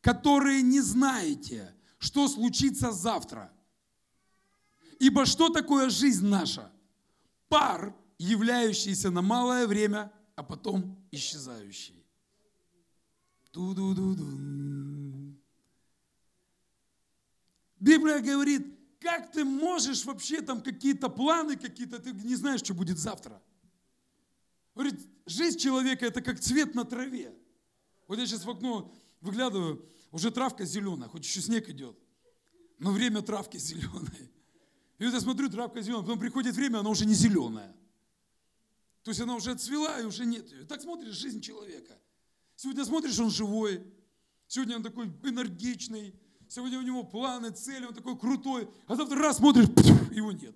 которые не знаете, что случится завтра. Ибо что такое жизнь наша? Пар, являющийся на малое время, а потом исчезающий. Ту-ду-ду-ду. Библия говорит, как ты можешь вообще там какие-то планы какие-то, ты не знаешь, что будет завтра. Говорит, жизнь человека это как цвет на траве. Вот я сейчас в окно выглядываю, уже травка зеленая, хоть еще снег идет, но время травки зеленой. И вот я смотрю, травка зеленая, потом приходит время, она уже не зеленая. То есть она уже отцвела и уже нет ее. Так смотришь жизнь человека. Сегодня смотришь, он живой. Сегодня он такой энергичный. Сегодня у него планы, цели, он такой крутой. А завтра раз смотришь, его нет.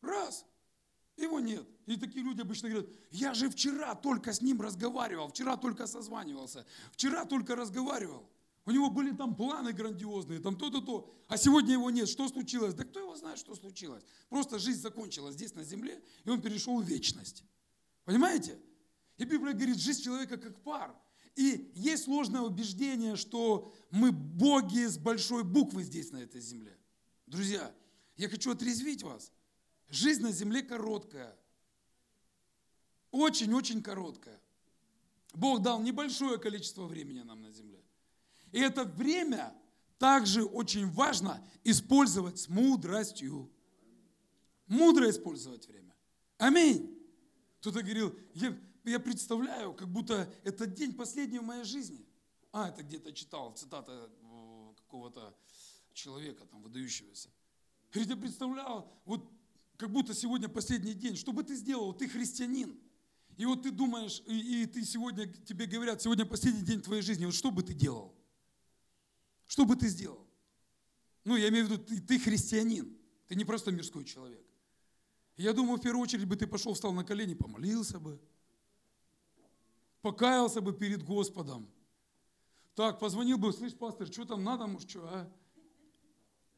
Раз, его нет. И такие люди обычно говорят, я же вчера только с ним разговаривал, вчера только созванивался, вчера только разговаривал. У него были там планы грандиозные, там то-то, то. А сегодня его нет. Что случилось? Да кто его знает, что случилось? Просто жизнь закончилась здесь на земле, и он перешел в вечность. Понимаете? И Библия говорит, жизнь человека как пар. И есть сложное убеждение, что мы боги с большой буквы здесь, на этой земле. Друзья, я хочу отрезвить вас. Жизнь на земле короткая. Очень-очень короткая. Бог дал небольшое количество времени нам на земле. И это время также очень важно использовать с мудростью. Мудро использовать время. Аминь. Кто-то говорил, я, я представляю, как будто этот день последний в моей жизни. А, это где-то читал, цитата э, какого-то человека там выдающегося. Говорит, я представлял, вот как будто сегодня последний день. Что бы ты сделал? Ты христианин. И вот ты думаешь, и, и ты сегодня, тебе говорят, сегодня последний день твоей жизни. Вот что бы ты делал? Что бы ты сделал? Ну, я имею в виду, ты, ты христианин, ты не просто мирской человек. Я думаю, в первую очередь бы ты пошел, встал на колени, помолился бы, покаялся бы перед Господом. Так, позвонил бы, слышь, пастор, что там надо, может, что, а?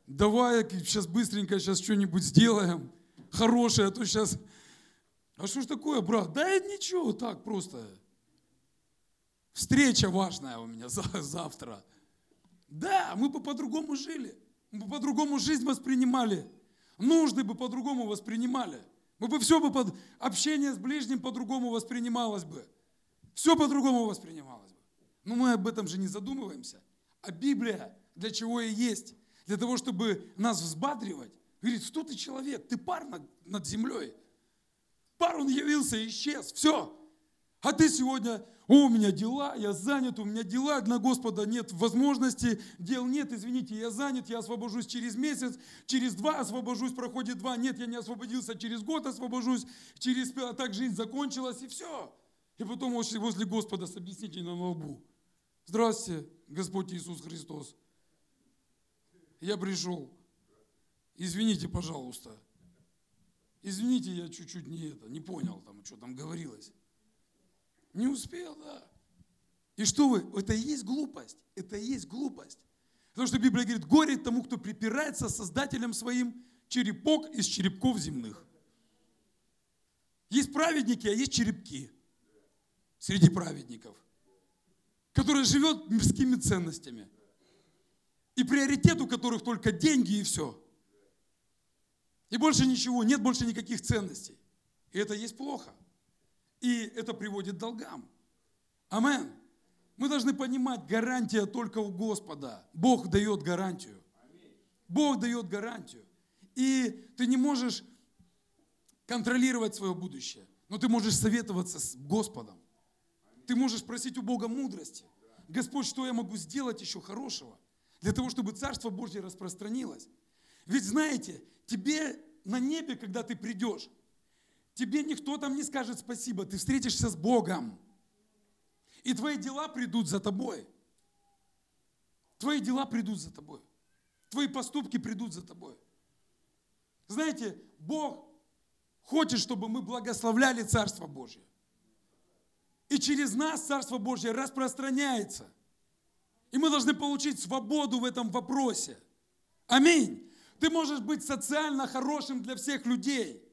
Давай сейчас быстренько сейчас что-нибудь сделаем хорошее, а то сейчас... А что ж такое, брат? Да ничего, так просто. Встреча важная у меня завтра. Да, мы бы по-другому жили. Мы бы по-другому жизнь воспринимали. Нужды бы по-другому воспринимали. Мы бы все бы под... Общение с ближним по-другому воспринималось бы. Все по-другому воспринималось бы. Но мы об этом же не задумываемся. А Библия для чего и есть? Для того, чтобы нас взбадривать. Говорит, что ты человек? Ты пар над, землей. Пар он явился исчез. Все. А ты сегодня о, у меня дела, я занят, у меня дела, для Господа нет возможности, дел нет, извините, я занят, я освобожусь через месяц, через два освобожусь, проходит два, нет, я не освободился, через год освобожусь, через а так жизнь закончилась, и все. И потом возле Господа с объяснительным на лбу. Здравствуйте, Господь Иисус Христос. Я пришел. Извините, пожалуйста. Извините, я чуть-чуть не это, не понял, там, что там говорилось. Не успел, да. И что вы? Это и есть глупость. Это и есть глупость. Потому что Библия говорит, горе тому, кто припирается Создателем своим, черепок из черепков земных. Есть праведники, а есть черепки среди праведников, которые живет мирскими ценностями. И приоритет у которых только деньги и все. И больше ничего, нет больше никаких ценностей. И это есть плохо. И это приводит к долгам. Амен. Мы должны понимать, гарантия только у Господа. Бог дает гарантию. Бог дает гарантию. И ты не можешь контролировать свое будущее. Но ты можешь советоваться с Господом. Ты можешь просить у Бога мудрости. Господь, что я могу сделать еще хорошего? Для того, чтобы Царство Божье распространилось. Ведь знаете, тебе на небе, когда ты придешь, тебе никто там не скажет спасибо. Ты встретишься с Богом. И твои дела придут за тобой. Твои дела придут за тобой. Твои поступки придут за тобой. Знаете, Бог хочет, чтобы мы благословляли Царство Божье. И через нас Царство Божье распространяется. И мы должны получить свободу в этом вопросе. Аминь. Ты можешь быть социально хорошим для всех людей.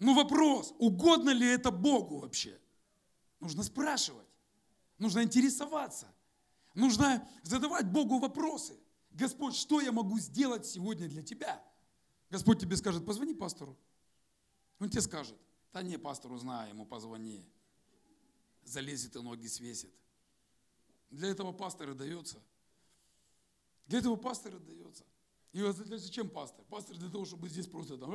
Но вопрос, угодно ли это Богу вообще? Нужно спрашивать. Нужно интересоваться. Нужно задавать Богу вопросы. Господь, что я могу сделать сегодня для тебя? Господь тебе скажет, позвони пастору. Он тебе скажет, да не, пастору знаю, ему позвони. Залезет и ноги свесит. Для этого пастора дается. Для этого пастора дается. И зачем пастор? Пастор для того, чтобы здесь просто там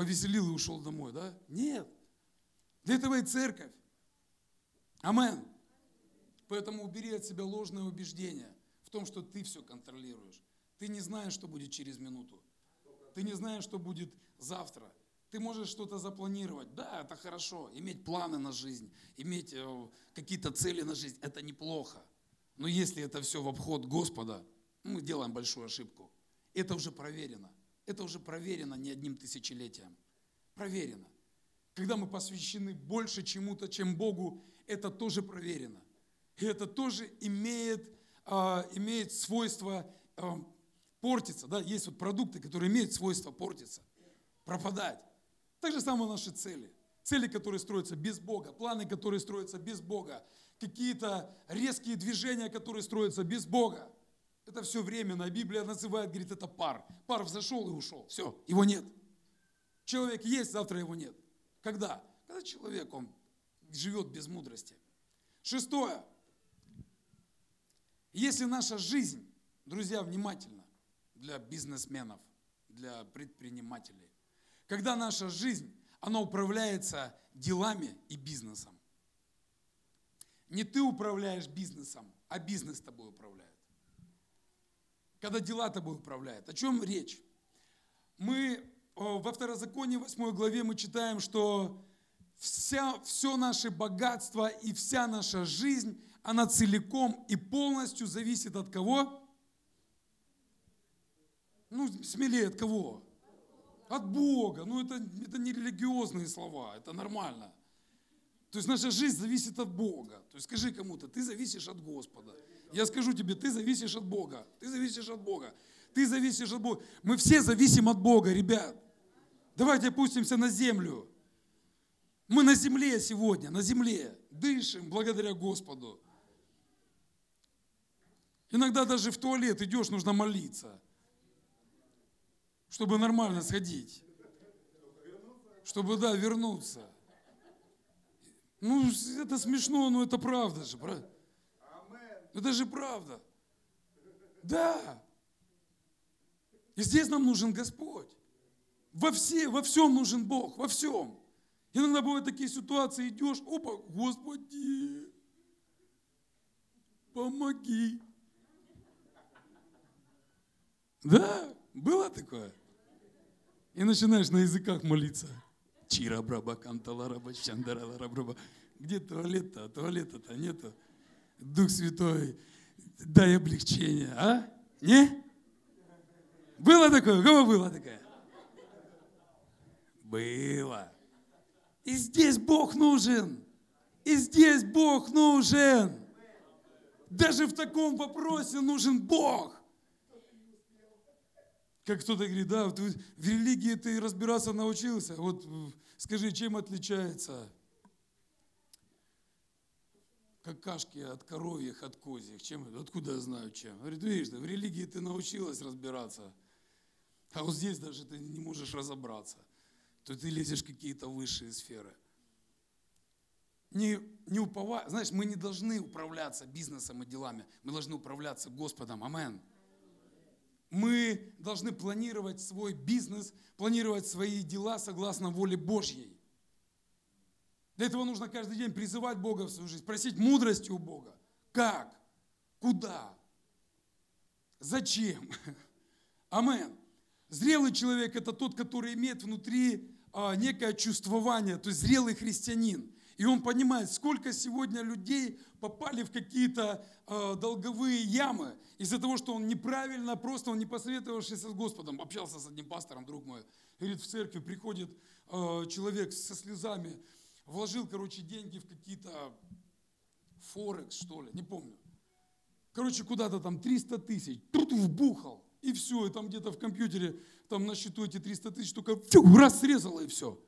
повеселил и ушел домой, да? Нет. Для этого и церковь. Амен. Поэтому убери от себя ложное убеждение в том, что ты все контролируешь. Ты не знаешь, что будет через минуту. Ты не знаешь, что будет завтра. Ты можешь что-то запланировать. Да, это хорошо. Иметь планы на жизнь, иметь э, какие-то цели на жизнь, это неплохо. Но если это все в обход Господа, мы делаем большую ошибку. Это уже проверено. Это уже проверено не одним тысячелетием. Проверено. Когда мы посвящены больше чему-то, чем Богу, это тоже проверено. И это тоже имеет, э, имеет свойство э, портиться. Да? Есть вот продукты, которые имеют свойство портиться, пропадать. Так же самое наши цели. Цели, которые строятся без Бога, планы, которые строятся без Бога, какие-то резкие движения, которые строятся без Бога. Это все временно. Библия называет, говорит, это пар. Пар взошел и ушел. Все, его нет. Человек есть, завтра его нет. Когда? Когда человек, он живет без мудрости. Шестое. Если наша жизнь, друзья, внимательно, для бизнесменов, для предпринимателей, когда наша жизнь, она управляется делами и бизнесом. Не ты управляешь бизнесом, а бизнес тобой управляет. Когда дела тобой управляют. О чем речь? Мы во второзаконии 8 главе мы читаем, что вся, все наше богатство и вся наша жизнь, она целиком и полностью зависит от кого? Ну, смелее, от кого? От Бога. Ну, это, это не религиозные слова, это нормально. То есть наша жизнь зависит от Бога. То есть скажи кому-то, ты зависишь от Господа. Я скажу тебе, ты зависишь от Бога. Ты зависишь от Бога. Ты зависишь от Бога. Мы все зависим от Бога, ребят. Давайте опустимся на землю. Мы на земле сегодня, на земле. Дышим благодаря Господу. Иногда даже в туалет идешь, нужно молиться чтобы нормально сходить. Чтобы, да, вернуться. Ну, это смешно, но это правда же, правда? Это же правда. Да. И здесь нам нужен Господь. Во, все, во всем нужен Бог, во всем. Иногда бывают такие ситуации, идешь, опа, Господи, помоги. Да, было такое? И начинаешь на языках молиться. Чира браба канталараба чандараларабраба. Где туалет-то? Туалета-то нету. Дух Святой, дай облегчение, а? Не? Было такое? У кого было такое? Было. И здесь Бог нужен. И здесь Бог нужен. Даже в таком вопросе нужен Бог. Как кто-то говорит, да, в религии ты разбираться научился. Вот скажи, чем отличается какашки от коровьих, от козьих? Чем, откуда я знаю чем? Говорит, видишь, в религии ты научилась разбираться, а вот здесь даже ты не можешь разобраться. То ты лезешь в какие-то высшие сферы. Не, не уповать, знаешь, мы не должны управляться бизнесом и делами, мы должны управляться Господом. Аминь мы должны планировать свой бизнес, планировать свои дела согласно воле Божьей. Для этого нужно каждый день призывать Бога в свою жизнь, просить мудрости у Бога. Как? Куда? Зачем? Амен. Зрелый человек – это тот, который имеет внутри а, некое чувствование, то есть зрелый христианин. И он понимает, сколько сегодня людей попали в какие-то э, долговые ямы из-за того, что он неправильно, просто он не посоветовавшись с Господом, общался с одним пастором, друг мой, говорит, в церкви приходит э, человек со слезами, вложил, короче, деньги в какие-то Форекс, что ли, не помню. Короче, куда-то там 300 тысяч, тут вбухал, и все, и там где-то в компьютере, там на счету эти 300 тысяч, только фью, раз срезало, и все.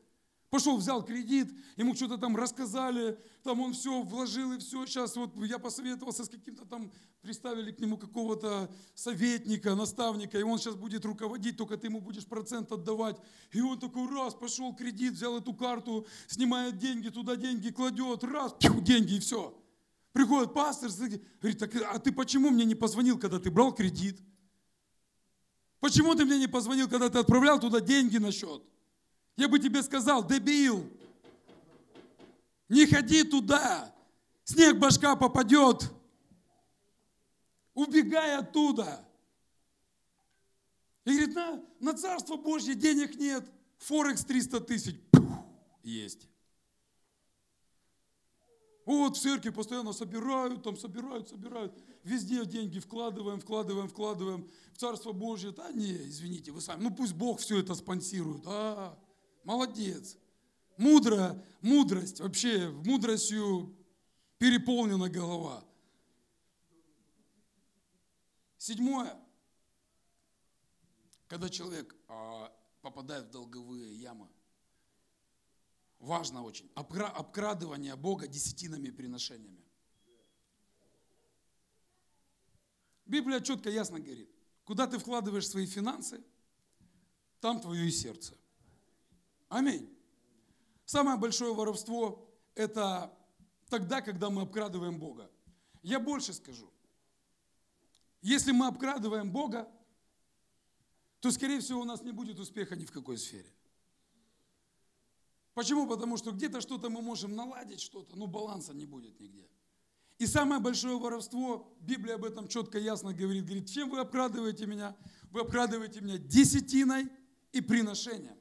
Пошел, взял кредит, ему что-то там рассказали, там он все вложил и все. Сейчас вот я посоветовался с каким-то там, приставили к нему какого-то советника, наставника, и он сейчас будет руководить, только ты ему будешь процент отдавать. И он такой раз пошел кредит, взял эту карту, снимает деньги, туда деньги кладет, раз, пью, деньги и все. Приходит пастор, говорит, так, а ты почему мне не позвонил, когда ты брал кредит? Почему ты мне не позвонил, когда ты отправлял туда деньги на счет? Я бы тебе сказал, дебил, не ходи туда, снег башка попадет, убегай оттуда. И говорит, на, на Царство Божье денег нет, Форекс 300 тысяч, есть. Вот в церкви постоянно собирают, там собирают, собирают. Везде деньги вкладываем, вкладываем, вкладываем. В Царство Божье. Да не, извините, вы сами. Ну пусть Бог все это спонсирует. А, Молодец. Мудро, мудрость, вообще мудростью переполнена голова. Седьмое. Когда человек а, попадает в долговые ямы, важно очень, обкрадывание Бога десятинами приношениями. Библия четко, ясно говорит, куда ты вкладываешь свои финансы, там твое и сердце. Аминь. Самое большое воровство – это тогда, когда мы обкрадываем Бога. Я больше скажу. Если мы обкрадываем Бога, то, скорее всего, у нас не будет успеха ни в какой сфере. Почему? Потому что где-то что-то мы можем наладить, что-то, но баланса не будет нигде. И самое большое воровство, Библия об этом четко, ясно говорит, говорит, чем вы обкрадываете меня? Вы обкрадываете меня десятиной и приношением.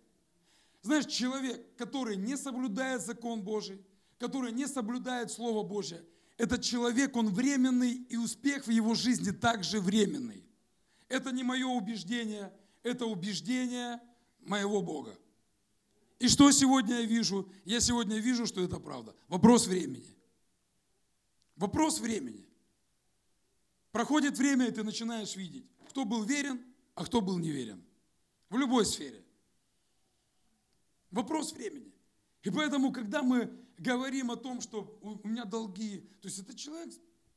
Знаешь, человек, который не соблюдает закон Божий, который не соблюдает Слово Божье, этот человек, он временный, и успех в его жизни также временный. Это не мое убеждение, это убеждение моего Бога. И что сегодня я вижу? Я сегодня вижу, что это правда. Вопрос времени. Вопрос времени. Проходит время, и ты начинаешь видеть, кто был верен, а кто был неверен. В любой сфере. Вопрос времени. И поэтому, когда мы говорим о том, что у меня долги, то есть этот человек,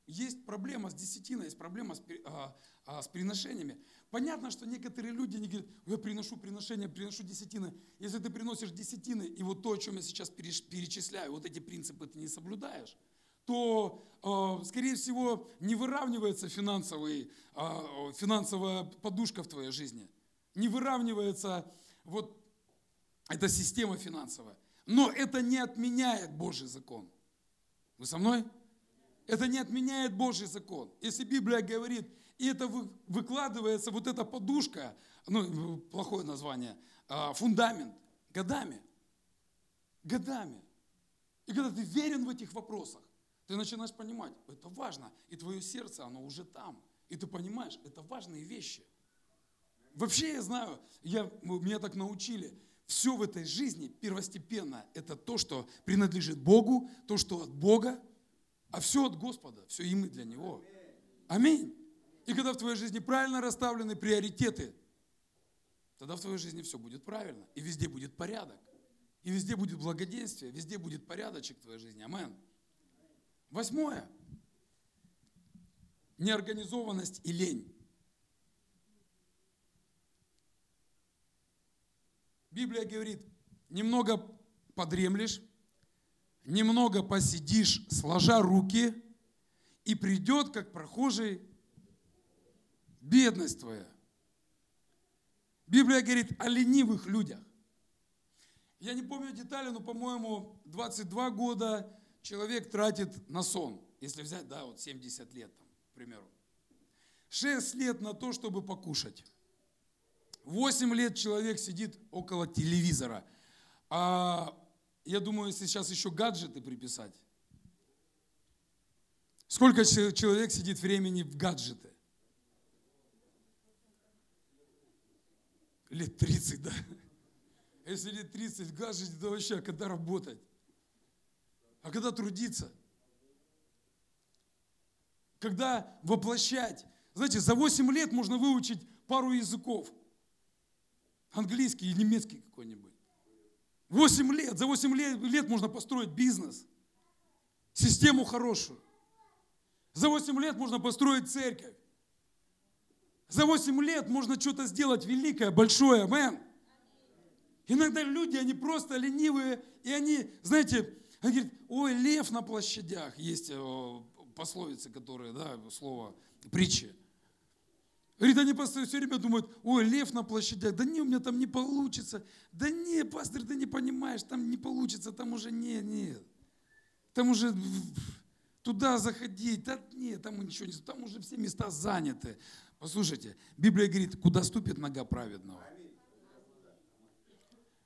есть проблема с десятиной, есть проблема с, а, а, с приношениями. Понятно, что некоторые люди не говорят, я приношу приношения, приношу десятины. Если ты приносишь десятины, и вот то, о чем я сейчас перечисляю, вот эти принципы ты не соблюдаешь, то, э, скорее всего, не выравнивается финансовый, э, финансовая подушка в твоей жизни. Не выравнивается вот это система финансовая. Но это не отменяет Божий закон. Вы со мной? Это не отменяет Божий закон. Если Библия говорит, и это выкладывается, вот эта подушка, ну, плохое название, а, фундамент, годами. Годами. И когда ты верен в этих вопросах, ты начинаешь понимать, это важно, и твое сердце, оно уже там. И ты понимаешь, это важные вещи. Вообще я знаю, я, меня так научили, все в этой жизни первостепенно – это то, что принадлежит Богу, то, что от Бога, а все от Господа, все и мы для Него. Аминь. И когда в твоей жизни правильно расставлены приоритеты, тогда в твоей жизни все будет правильно, и везде будет порядок, и везде будет благоденствие, везде будет порядочек в твоей жизни. Амин. Восьмое. Неорганизованность и лень. Библия говорит, немного подремлешь, немного посидишь, сложа руки, и придет, как прохожий, бедность твоя. Библия говорит о ленивых людях. Я не помню детали, но, по-моему, 22 года человек тратит на сон. Если взять, да, вот 70 лет, там, к примеру. 6 лет на то, чтобы покушать. 8 лет человек сидит около телевизора. А я думаю, если сейчас еще гаджеты приписать, сколько человек сидит времени в гаджеты? Лет 30, да? Если лет 30 в гаджете, то вообще, а когда работать? А когда трудиться? Когда воплощать? Знаете, за 8 лет можно выучить пару языков. Английский и немецкий какой-нибудь. 8 лет, за 8 лет, лет можно построить бизнес, систему хорошую. За 8 лет можно построить церковь. За 8 лет можно что-то сделать великое, большое. Амен. Иногда люди, они просто ленивые, и они, знаете, они говорят, ой, лев на площадях. Есть э, пословицы, которые, да, слово, притчи. Говорит, они просто все время думают, ой, лев на площадях, да не, у меня там не получится. Да не, пастор, ты не понимаешь, там не получится, там уже не, нет. Там уже туда заходить, да нет, там ничего не, там уже все места заняты. Послушайте, Библия говорит, куда ступит нога праведного.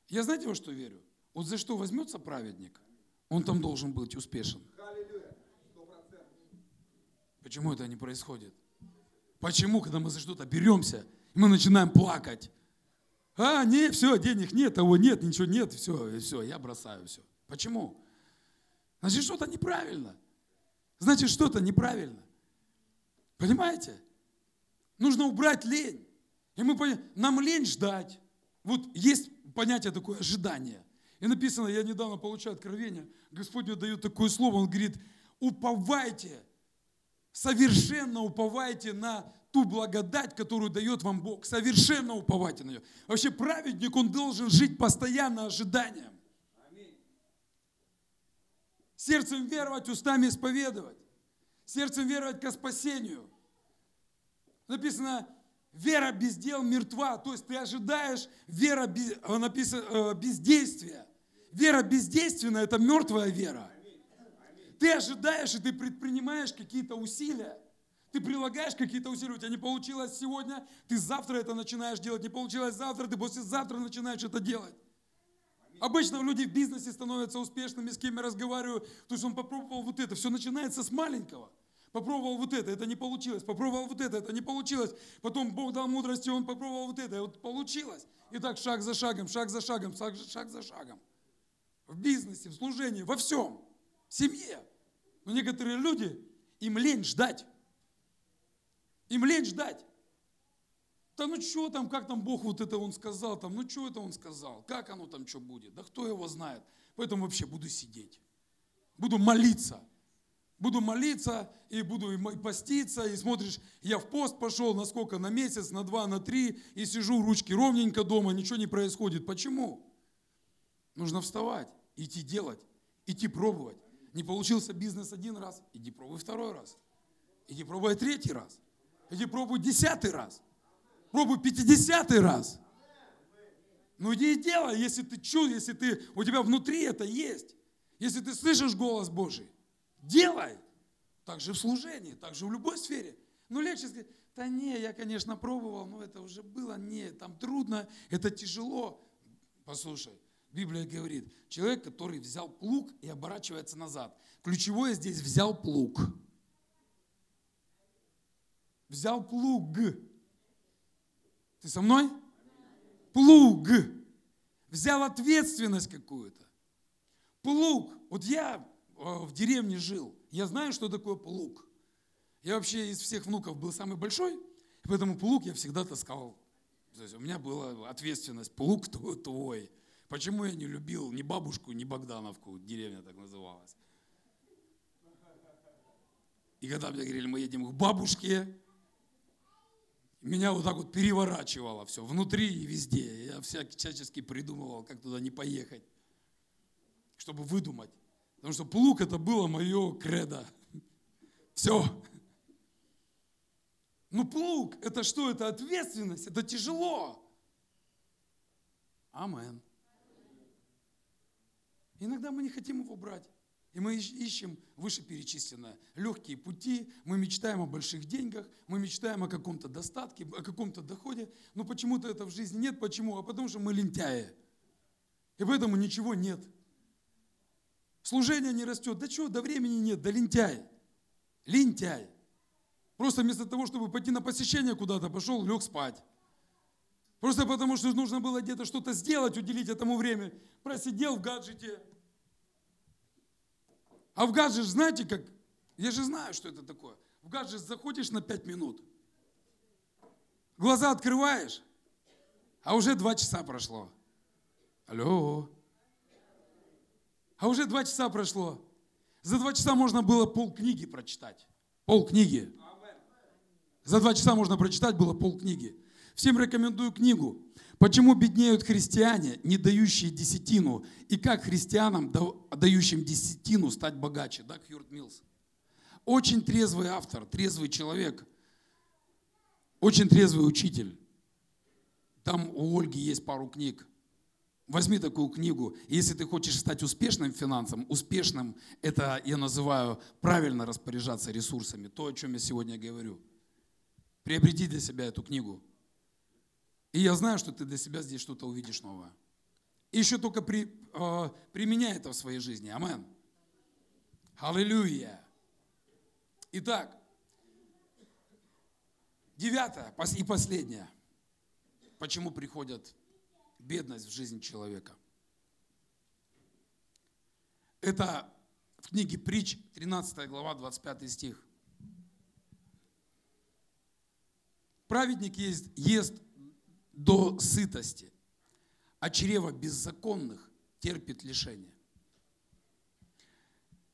Я знаете, во что верю? Вот за что возьмется праведник, он там должен быть успешен. Почему это не происходит? Почему, когда мы за что-то беремся, мы начинаем плакать? А, нет, все, денег нет, того нет, ничего нет, все, все, я бросаю все. Почему? Значит, что-то неправильно. Значит, что-то неправильно. Понимаете? Нужно убрать лень. И мы понимаем, нам лень ждать. Вот есть понятие такое ожидание. И написано, я недавно получаю откровение, Господь мне дает такое слово, Он говорит, уповайте Совершенно уповайте на ту благодать, которую дает вам Бог. Совершенно уповайте на нее. Вообще праведник, он должен жить постоянно ожиданием. Сердцем веровать, устами исповедовать. Сердцем веровать ко спасению. Написано, вера без дел мертва. То есть ты ожидаешь вера без, написано, э, бездействия. Вера бездейственная – это мертвая вера. Ты ожидаешь, и ты предпринимаешь какие-то усилия. Ты прилагаешь какие-то усилия, у тебя не получилось сегодня, ты завтра это начинаешь делать, не получилось завтра, ты послезавтра начинаешь это делать. Обычно люди в бизнесе становятся успешными, с кем я разговариваю, то есть он попробовал вот это, все начинается с маленького. Попробовал вот это, это не получилось. Попробовал вот это, это не получилось. Потом Бог дал мудрости, он попробовал вот это, и вот получилось. И так шаг за шагом, шаг за шагом, шаг, за шагом. В бизнесе, в служении, во всем семье. Но некоторые люди, им лень ждать. Им лень ждать. Да ну что там, как там Бог вот это он сказал, там, ну что это он сказал, как оно там что будет, да кто его знает. Поэтому вообще буду сидеть, буду молиться. Буду молиться и буду и поститься, и смотришь, я в пост пошел на сколько, на месяц, на два, на три, и сижу ручки ровненько дома, ничего не происходит. Почему? Нужно вставать, идти делать, идти пробовать. Не получился бизнес один раз, иди пробуй второй раз. Иди пробуй третий раз. Иди пробуй десятый раз. Пробуй пятидесятый раз. Ну иди и делай, если ты чувствуешь, если ты, у тебя внутри это есть. Если ты слышишь голос Божий, делай. Так же в служении, так же в любой сфере. Ну легче сказать, да не, я, конечно, пробовал, но это уже было, не, там трудно, это тяжело. Послушай, Библия говорит, человек, который взял плуг и оборачивается назад. Ключевое здесь взял плуг. Взял плуг. Ты со мной? Плуг. Взял ответственность какую-то. Плуг. Вот я э, в деревне жил. Я знаю, что такое плуг. Я вообще из всех внуков был самый большой, поэтому плуг я всегда таскал. То есть у меня была ответственность. Плуг твой. Почему я не любил ни бабушку, ни Богдановку, деревня так называлась. И когда мне говорили, мы едем к бабушке, меня вот так вот переворачивало все, внутри и везде. Я всячески придумывал, как туда не поехать, чтобы выдумать. Потому что плуг это было мое кредо. Все. Ну плуг, это что? Это ответственность, это тяжело. Амен. Иногда мы не хотим его брать. И мы ищем вышеперечисленное. Легкие пути, мы мечтаем о больших деньгах, мы мечтаем о каком-то достатке, о каком-то доходе. Но почему-то это в жизни нет. Почему? А потому что мы лентяи. И поэтому ничего нет. Служение не растет. Да что, до времени нет, да лентяй. Лентяй. Просто вместо того, чтобы пойти на посещение куда-то, пошел, лег спать. Просто потому, что нужно было где-то что-то сделать, уделить этому время. Просидел в гаджете. А в гаджет, знаете, как? Я же знаю, что это такое. В гаджет заходишь на 5 минут. Глаза открываешь, а уже 2 часа прошло. Алло. А уже 2 часа прошло. За 2 часа можно было пол книги прочитать. Пол книги. За 2 часа можно прочитать было пол книги. Всем рекомендую книгу «Почему беднеют христиане, не дающие десятину, и как христианам, дающим десятину, стать богаче?» Да, Хьюрт Милс. Очень трезвый автор, трезвый человек, очень трезвый учитель. Там у Ольги есть пару книг. Возьми такую книгу. Если ты хочешь стать успешным финансом, успешным, это я называю правильно распоряжаться ресурсами, то, о чем я сегодня говорю. Приобрети для себя эту книгу. И я знаю, что ты для себя здесь что-то увидишь новое. И еще только при, э, применяй это в своей жизни. Амен. Аллилуйя. Итак, девятое и последнее. Почему приходит бедность в жизнь человека? Это в книге Притч, 13 глава, 25 стих. Праведник ест, ест до сытости, а чрево беззаконных терпит лишение.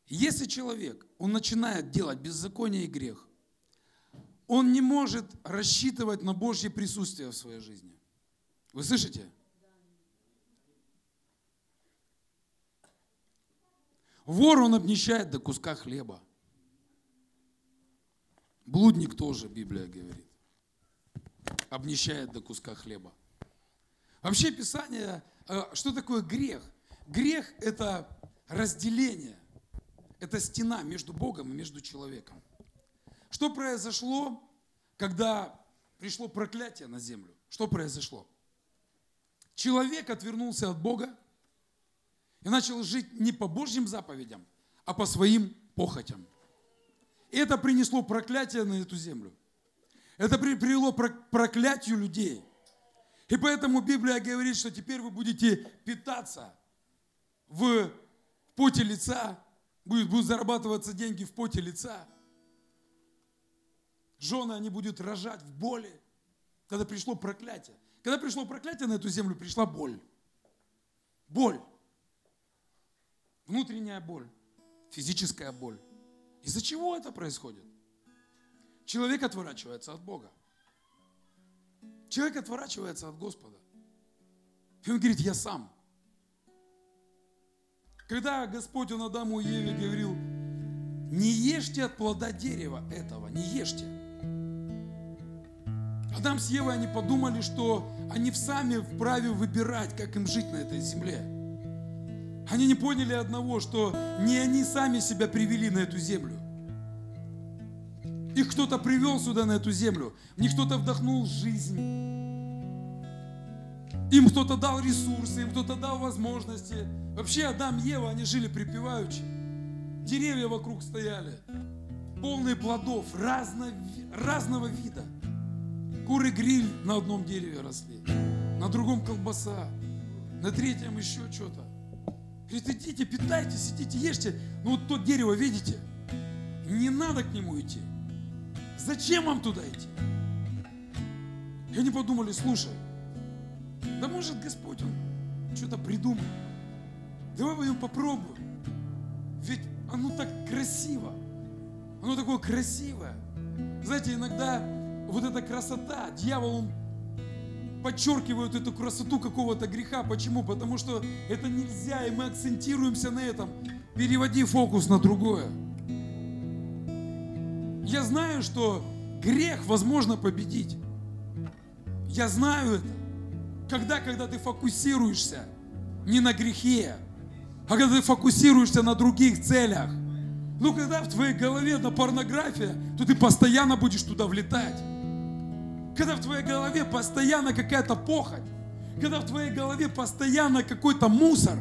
Если человек, он начинает делать беззаконие и грех, он не может рассчитывать на Божье присутствие в своей жизни. Вы слышите? Вор он обнищает до куска хлеба. Блудник тоже, Библия говорит обнищает до куска хлеба. Вообще Писание, э, что такое грех? Грех – это разделение, это стена между Богом и между человеком. Что произошло, когда пришло проклятие на землю? Что произошло? Человек отвернулся от Бога и начал жить не по Божьим заповедям, а по своим похотям. И это принесло проклятие на эту землю – это привело к проклятию людей. И поэтому Библия говорит, что теперь вы будете питаться в поте лица, будут, будут зарабатываться деньги в поте лица. Жены, они будут рожать в боли, когда пришло проклятие. Когда пришло проклятие на эту землю, пришла боль. Боль. Внутренняя боль. Физическая боль. Из-за чего это происходит? Человек отворачивается от Бога. Человек отворачивается от Господа. И он говорит, я сам. Когда Господь он Адаму и Еве говорил, не ешьте от плода дерева этого, не ешьте. Адам с Евой, они подумали, что они сами вправе выбирать, как им жить на этой земле. Они не поняли одного, что не они сами себя привели на эту землю. Их кто-то привел сюда, на эту землю. В них кто-то вдохнул жизнь. Им кто-то дал ресурсы, им кто-то дал возможности. Вообще Адам и Ева, они жили припеваючи. Деревья вокруг стояли, полные плодов разно, разного вида. Куры гриль на одном дереве росли, на другом колбаса, на третьем еще что-то. Говорит, идите, питайтесь, идите, ешьте. Ну вот то дерево, видите? Не надо к нему идти. Зачем вам туда идти? И они подумали, слушай, да может Господь, Он что-то придумал. Давай пойдем попробуем. Ведь оно так красиво. Оно такое красивое. Знаете, иногда вот эта красота, дьявол, он подчеркивает эту красоту какого-то греха. Почему? Потому что это нельзя, и мы акцентируемся на этом. Переводи фокус на другое. Я знаю, что грех возможно победить. Я знаю это. Когда, когда ты фокусируешься не на грехе, А когда ты фокусируешься на других целях, ну когда в твоей голове на порнография, то ты постоянно будешь туда влетать. Когда в твоей голове постоянно какая-то похоть, когда в твоей голове постоянно какой-то мусор,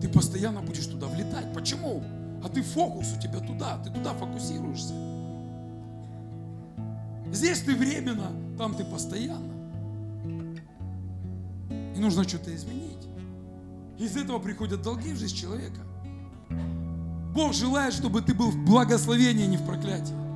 ты постоянно будешь туда влетать. Почему? А ты фокус у тебя туда, ты туда фокусируешься. Здесь ты временно, там ты постоянно. И нужно что-то изменить. Из этого приходят долги в жизнь человека. Бог желает, чтобы ты был в благословении, а не в проклятии.